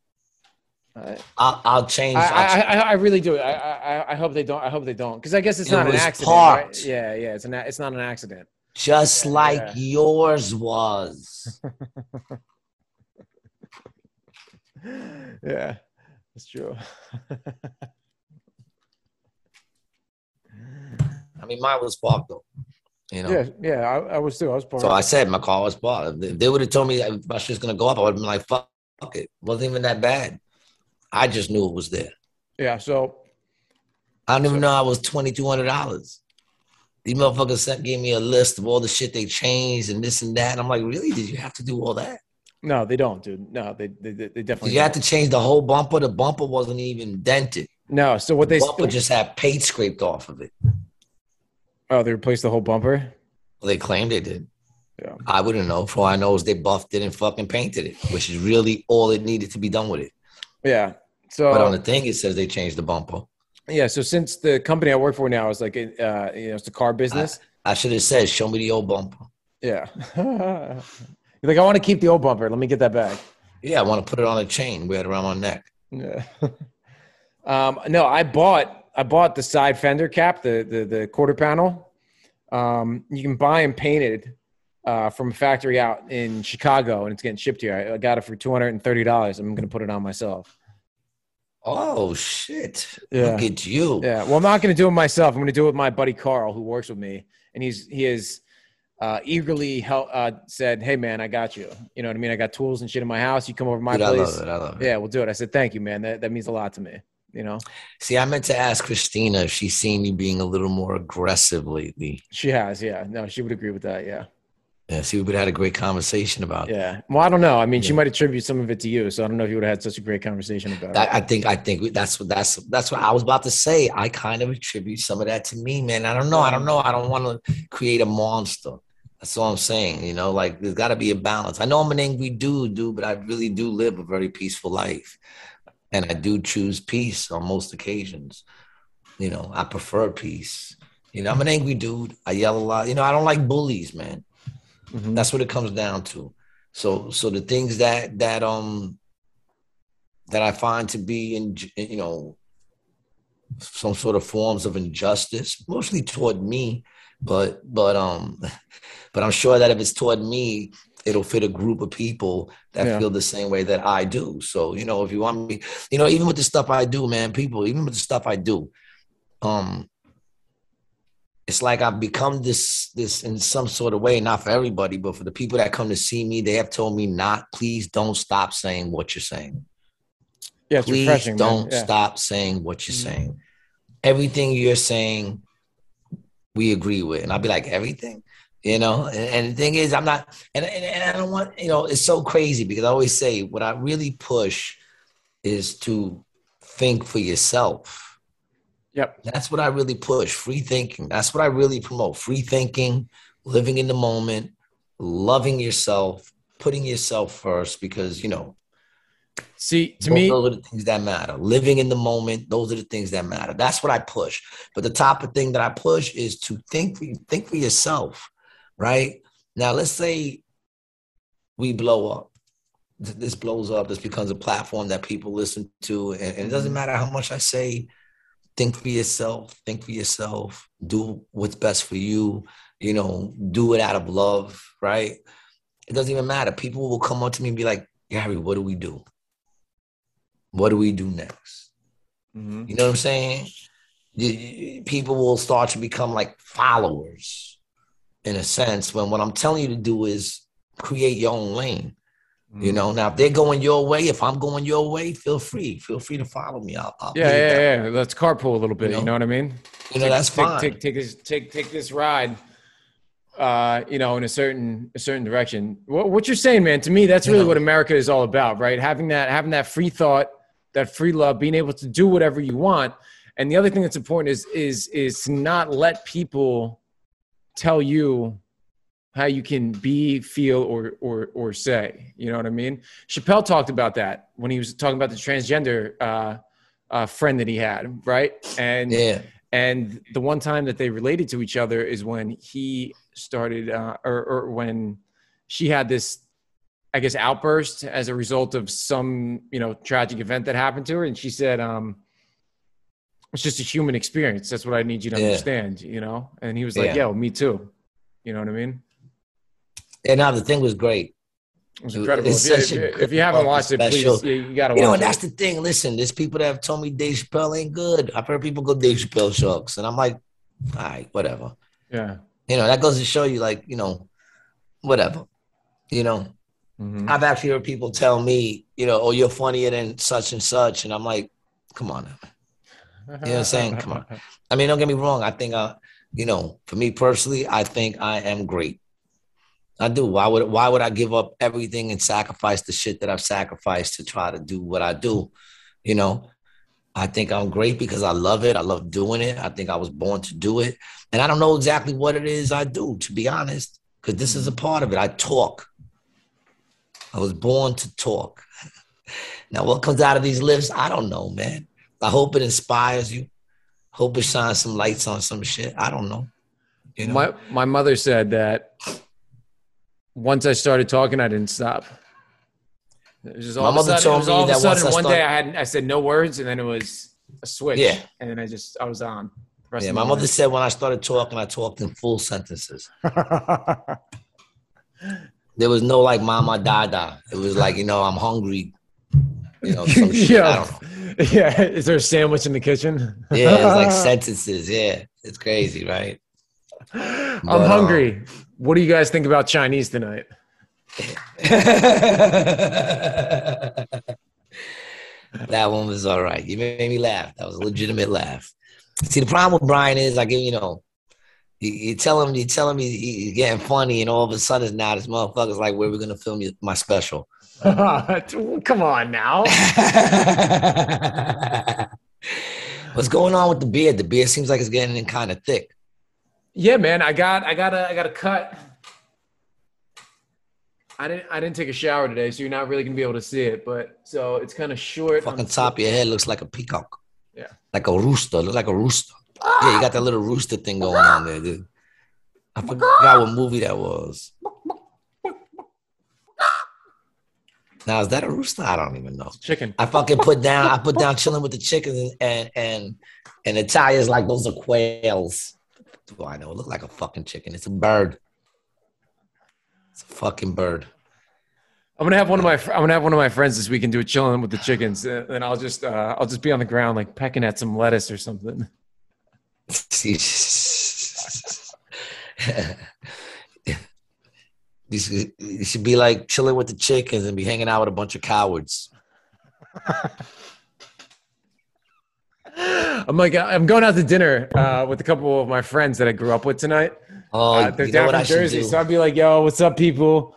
Right. I'll, I'll change. I, I'll I, I, I really do. I, I, I hope they don't. I hope they don't, because I guess it's It not an accident. Right? Yeah, yeah. It's an. It's not an accident. just like yeah. yours was. [LAUGHS] yeah, that's true. [LAUGHS] I mean, mine was parked though. You know. yeah, yeah. I, I was too. I was parked. So I said my car was parked. If they would have told me that my shit's gonna go up, I would have been like, "Fuck it." wasn't even that bad. I just knew it was there. yeah. So I didn't even know I was twenty two hundred dollars. These motherfuckers sent gave me a list of all the shit they changed and this and that. And I'm like, really? Did you have to do all that? no, they don't, dude. No, they they, they Did definitely. you have to change the whole bumper? The bumper wasn't even dented. No. So what The they bumper just had paint scraped off of it. oh they replaced the whole bumper. Well, they claimed they did. Yeah. I wouldn't know. For all I know is they buffed it and fucking painted it, which is really all it needed to be done with it. Yeah. So But on the thing, it says they changed the bumper. yeah. So since the company I work for now is like uh you know it's the car business. I should have said, "Show me the old bumper." yeah. You're [LAUGHS] like I want to keep the old bumper. Let me get that back. Yeah, I want to put it on a chain, wear it around my neck. Yeah. [LAUGHS] um, no, I bought I bought the side fender cap, the the, the quarter panel. Um, you can buy them painted uh, from a factory out in Chicago, and it's getting shipped here. I, I got it for two hundred and thirty dollars. I'm going to put it on myself. Oh shit! Yeah. Look at you. Yeah. Well, I'm not going to do it myself. I'm going to do it with my buddy Carl, who works with me, and he's he is uh, eagerly help, uh, said, "Hey, man, I got you. You know what I mean? I got tools and shit in my house. You come over to my Dude, I place. love it. I love it. Yeah, we'll do it." I said, "Thank you, man. That that means a lot to me." You know, See, I meant to ask Christina if she's seen you being a little more aggressive lately. she has. Yeah. No, she would agree with that. Yeah. Yeah, see, we would have had a great conversation about it. Yeah. Well, I don't know. I mean, she might attribute some of it to you, so I don't know if you would have had such a great conversation about I, it. I think I think that's what that's that's what I was about to say. I kind of attribute some of that to me, man. I don't know. I don't know. I don't want to create a monster. That's all I'm saying. You know, like there's got to be a balance. I know I'm an angry dude, dude, but I really do live a very peaceful life, and I do choose peace on most occasions. You know, I prefer peace. You know, I'm an angry dude. I yell a lot. You know, I don't like bullies, man. Mhm. That's what it comes down to. So so the things that that um that I find to be in you know some sort of forms of injustice, mostly toward me, but but um [LAUGHS] but I'm sure that if it's toward me, it'll fit a group of people that Yeah. feel the same way that I do. So, you know, if you want me, you know, even with the stuff I do, man, people, even with the stuff I do, um, it's like I've become this this in some sort of way, not for everybody, but for the people that come to see me, they have told me not, please don't stop saying what you're saying. Yeah, Please don't Yeah. stop saying what you're Mhm. saying. everything you're saying, we agree with. And I'll be like, everything, you know? And, and the thing is, I'm not, and, and, and I don't want, you know, it's so crazy because I always say what I really push is to think for yourself. Yep. That's what I really push free thinking. That's what I really promote free thinking, living in the moment, loving yourself, putting yourself first because, you know, See, to those, me, those are the things that matter. Living in the moment, those are the things that matter. That's what I push. But the top of thing that I push is to think for think for yourself, right? Now, let's say we blow up. This blows up. This becomes a platform that people listen to, and, and it doesn't mm-hmm. matter how much I say. Think for yourself. Think for yourself. Do what's best for you. You know, do it out of love, right? It doesn't even matter. People will come up to me and be like, Gary, what do we do? What do we do next? Mhm. You know what I'm saying? People will start to become like followers in a sense when what I'm telling you to do is create your own lane. Mm-hmm. You know, now if they're going your way, if I'm going your way, feel free. Feel free to follow me. I'll, I'll yeah, yeah, yeah. Let's carpool a little bit. You You know? know, what I mean? You know, Take- that's take, fine. Take, take this, take, take this ride. Uh, you know, in a certain, a certain direction. What, what you're saying, man, to me, that's really Yeah. what America is all about, right? Having that, having that free thought, that free love, being able to do whatever you want. And the other thing that's important is, is, is to not let people tell you how you can be, feel, or, or, or say. You know what I mean? Chappelle talked about that when he was talking about the transgender uh, uh, friend that he had, right? And Yeah. and the one time that they related to each other is when he started, uh, or, or when she had this, I guess, outburst as a result of some, you know, tragic event that happened to her. And she said, um, it's just a human experience. That's what I need you to Yeah. understand, you know? And he was like, Yeah. yo, me too. You know what I mean? And now the thing was great. It was incredible. it's If you, if if you haven't watched it, special. please, you, you got to watch it. You know, and that's the thing. Listen, there's people that have told me Dave Chappelle ain't good. I've heard people go Dave Chappelle shucks. And I'm like, all right, whatever. yeah. You know, that goes to show you, like, you know, whatever. You know, Mhm. I've actually heard people tell me, you know, oh, you're funnier than such and such. And I'm like, come on. now. You know what I'm saying? Come on. [LAUGHS] I mean, don't get me wrong. I think, I, you know, for me personally, I think I am great. I do. Why would why would I give up everything and sacrifice the shit that I've sacrificed to try to do what I do? You know, I think I'm great because I love it. I love doing it. I think I was born to do it. And I don't know exactly what it is I do, to be honest, because this is a part of it. I talk. I was born to talk. [LAUGHS] Now, what comes out of these lips, I don't know, man. I hope it inspires you. Hope it shines some lights on some shit. I don't know. You know? My my mother said that once I started talking, I didn't stop. It was just all My of a mother sudden, it told was me all of a that sudden one day I had I said no words and then it was a switch. Yeah. And then I just I was on. Yeah, my mother life. said when I started talking, I talked in full sentences. [LAUGHS] There was no like mama dada. It was like, you know, I'm hungry. You know, some [LAUGHS] shit. Yeah. Yeah. Is there a sandwich in the kitchen? Yeah, it was like [LAUGHS] sentences. Yeah. It's crazy, right? I'm But, um, hungry. What do you guys think about Chinese tonight? [LAUGHS] that one was all right. You made me laugh. That was a legitimate laugh. See, the problem with Brian is I give you know, you, you tell him you tell him he- he's getting funny, and all of a sudden it's now this motherfucker's like, "Where we gonna film you- my special?" [LAUGHS] Come on now. [LAUGHS] What's going on with the beard? The beard seems like it's getting kind of thick. Yeah, man. I got I got a I got a cut. I didn't I didn't take a shower today, so you're not really gonna be able to see it. But so it's kind of short. Fucking top of your head looks like a peacock. Yeah. Like a rooster. Looks like a rooster. Yeah, you got that little rooster thing going on there, dude. I forgot what movie that was. Now is that a rooster? I don't even know. chicken. I fucking put down. I put down chilling with the chickens and and and the tires like those are quails. Do I know? It look like a fucking chicken. It's a bird. It's a fucking bird. I'm gonna have one of my I'm gonna have one of my friends this weekend do a chilling with the chickens, and I'll just uh, I'll just be on the ground like pecking at some lettuce or something. [LAUGHS] [LAUGHS] you, should, you should be like chilling with the chickens and be hanging out with a bunch of cowards. [LAUGHS] I'm like, I'm going out to dinner uh, with a couple of my friends that I grew up with tonight. Oh, Uh, they're down from Jersey, do? so I'd be like, "Yo, what's up, people?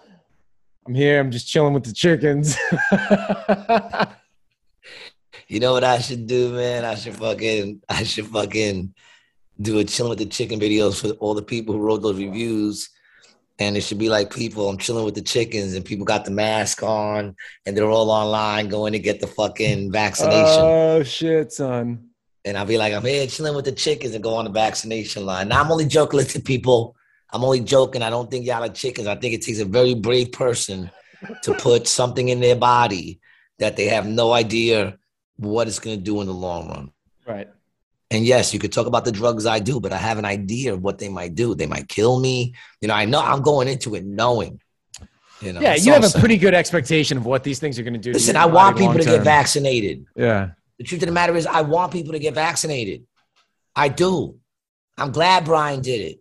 I'm here. I'm just chilling with the chickens." [LAUGHS] You know what I should do, man? I should fucking, I should fucking do a chilling with the chicken videos for all the people who wrote those reviews. And it should be like people, I'm chilling with the chickens, and people got the mask on, and they're all online going to get the fucking vaccination. oh shit, son. And I'll be like, I'm here chilling with the chickens and go on the vaccination line. Now I'm only joking, listen, people. I'm only joking. I don't think y'all are chickens. I think it takes a very brave person to put something in their body that they have no idea what it's going to do in the long run. Right. And yes, you could talk about the drugs I do, but I have an idea of what they might do. They might kill me. You know, I know I'm going into it knowing. You know, Yeah, you have a pretty good expectation of what these things are going to do. Listen, I want people to get vaccinated. Yeah. The truth of the matter is, I want people to get vaccinated. I do. I'm glad Brian did it.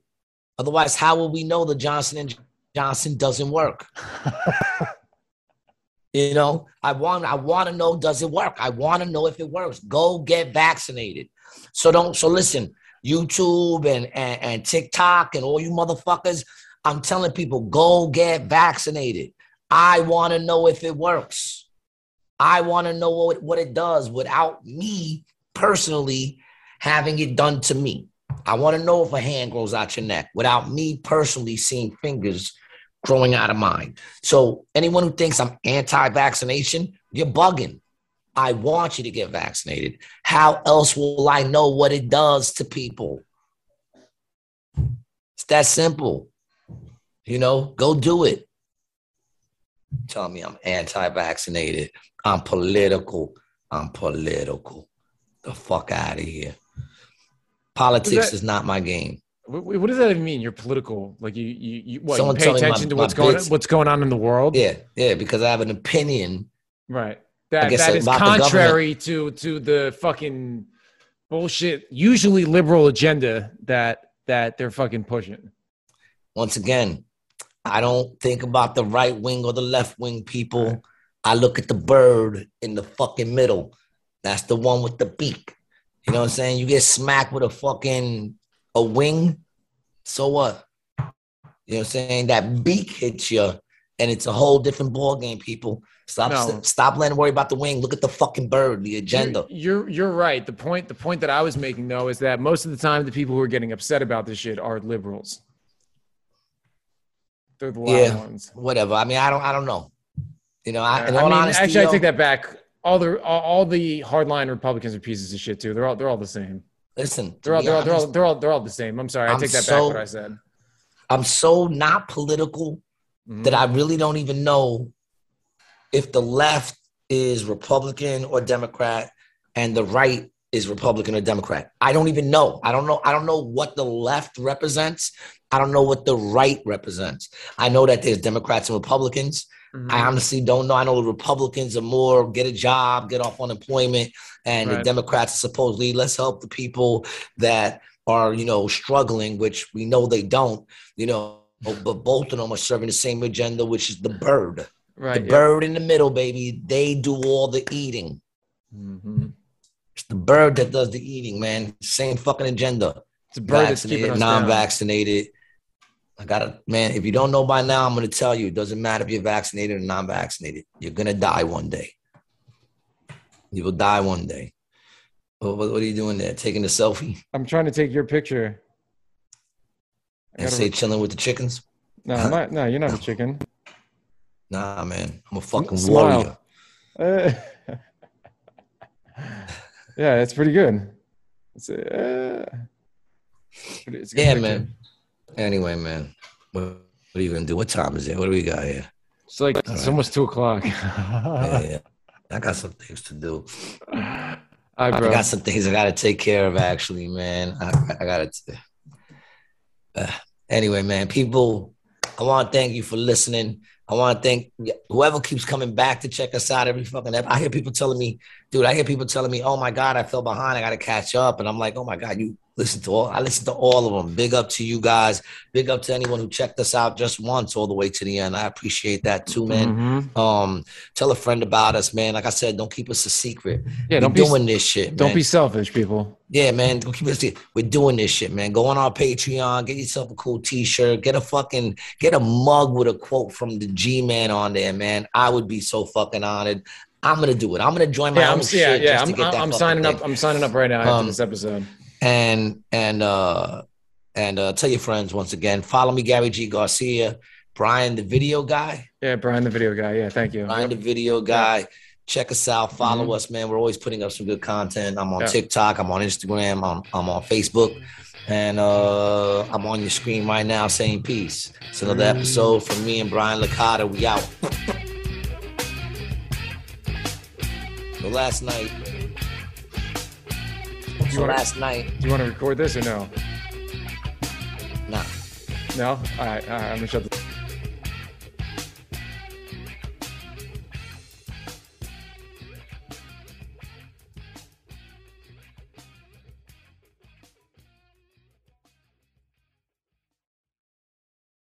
Otherwise, how will we know the Johnson and Johnson doesn't work? [LAUGHS] you know, I want I want to know does it work? I want to know if it works. Go get vaccinated. So don't. So listen, YouTube and, and and TikTok and all you motherfuckers. I'm telling people, go get vaccinated. I want to know if it works. I want to know what, what it does without me personally having it done to me. I want to know if a hand grows out your neck without me personally seeing fingers growing out of mine. So anyone who thinks I'm anti-vaccination, you're bugging. I want you to get vaccinated. How else will I know what it does to people? It's that simple. You know, go do it. Tell me I'm anti-vaccinated. I'm political. I'm political. The fuck out of here. Politics that- is not my game. What, what does that even mean? You're political. Like you, you, you, what, you pay me my- attention to what's going, bits. what's going on in the world. Yeah, yeah, because I have an opinion. Right. That guess that is about the government. contrary to to the fucking bullshit, usually liberal agenda that that they're fucking pushing. Once again, I don't think about the right wing or the left wing people. I look at the bird in the fucking middle. That's the one with the beak. You know what I'm saying? You get smacked with a fucking a wing. So what? You know what I'm saying? That beak hits you, and it's a whole different ball game, people. Stop No. stop letting worry about the wing. Look at the fucking bird, the agenda. You're, you're you're right. The point the point that I was making though is that most of the time the people who are getting upset about this shit are liberals. They're the loud Yeah. ones. Whatever. I mean, I don't I don't know. You know, I, in I mean, honesty, actually, I take that back. All the all, all the hardline Republicans are pieces of shit too. They're all they're all the same. listen. They're all they're all, they're all they're all they're all the same. I'm sorry. I I'm take that so- back. What I said. I'm so not political Mhm. that I really don't even know if the left is Republican or Democrat and the right is Republican or Democrat. I don't even know. I don't know. I don't know what the left represents. I don't know what the right represents. I know that there's Democrats and Republicans. Mhm. I honestly don't know. I know the Republicans are more get a job, get off unemployment, and the Democrats are supposedly let's help the people that are you know struggling, which we know they don't. You know, but both of them are serving the same agenda, which is the bird. right. the yeah. bird in the middle, baby. They do all the eating. Mhm. It's the bird that does the eating, man. Same fucking agenda. It's a bird that's Vaccinated, us non-vaccinated. I gotta, man. If you don't know by now, I'm gonna tell you. It doesn't matter if you're vaccinated or non-vaccinated. You're gonna die one day. You will die one day. What, what, what are you doing there? Taking a selfie I'm trying to take your picture. I and say re- chilling with the chickens? no, I'm not, no, you're not a chicken. Nah, man. I'm a fucking Smile. warrior. Uh, [LAUGHS] yeah, it's pretty good. It's, uh, it's Yeah, picture. man. Anyway, man. What, what are you gonna do? What time is it? What do we got here? It's like it's right. almost two o'clock. yeah, [LAUGHS] yeah. I got some things to do. All right, I got some things I got to take care of. Actually, man, I, I got to. Uh, anyway, man, people, I want to thank you for listening. I want to thank whoever keeps coming back to check us out every fucking. ep- I hear people telling me dude, I hear people telling me, "Oh my God, I fell behind. I got to catch up," and I'm like, "Oh my God, you listen to all. I listen to all of them. Big up to you guys. Big up to anyone who checked us out just once all the way to the end. I appreciate that too, man. Mhm. Um, tell a friend about us, man. Like I said, don't keep us a secret. Yeah, We're don't be doing this shit. don't man. be selfish, people. Yeah, man. Don't keep us. We're doing this shit, man. Go on our Patreon, get yourself a cool T-shirt, get a fucking get a mug with a quote from the G-Man on there, man. I would be so fucking honored. I'm gonna do it. I'm gonna join my Yeah, own I'm shit yeah, yeah. I'm, that I'm signing thing. up. I'm signing up right now after Um, this episode. and and uh and uh tell your friends once again. Follow me, Gary G Garcia, Brian, the video guy. Yeah, Brian, the video guy. Yeah, thank you. Brian, the video guy. Check us out. Follow us, man. We're always putting up some good content. I'm on. TikTok. I'm on Instagram. I'm, I'm on Facebook. And uh, I'm on your screen right now saying peace. It's another episode from me and Brian Licata. We out. [LAUGHS] So last night. So wanna- last night. Do you want to record this or no? No. No. All right. All right. I'm gonna shut the.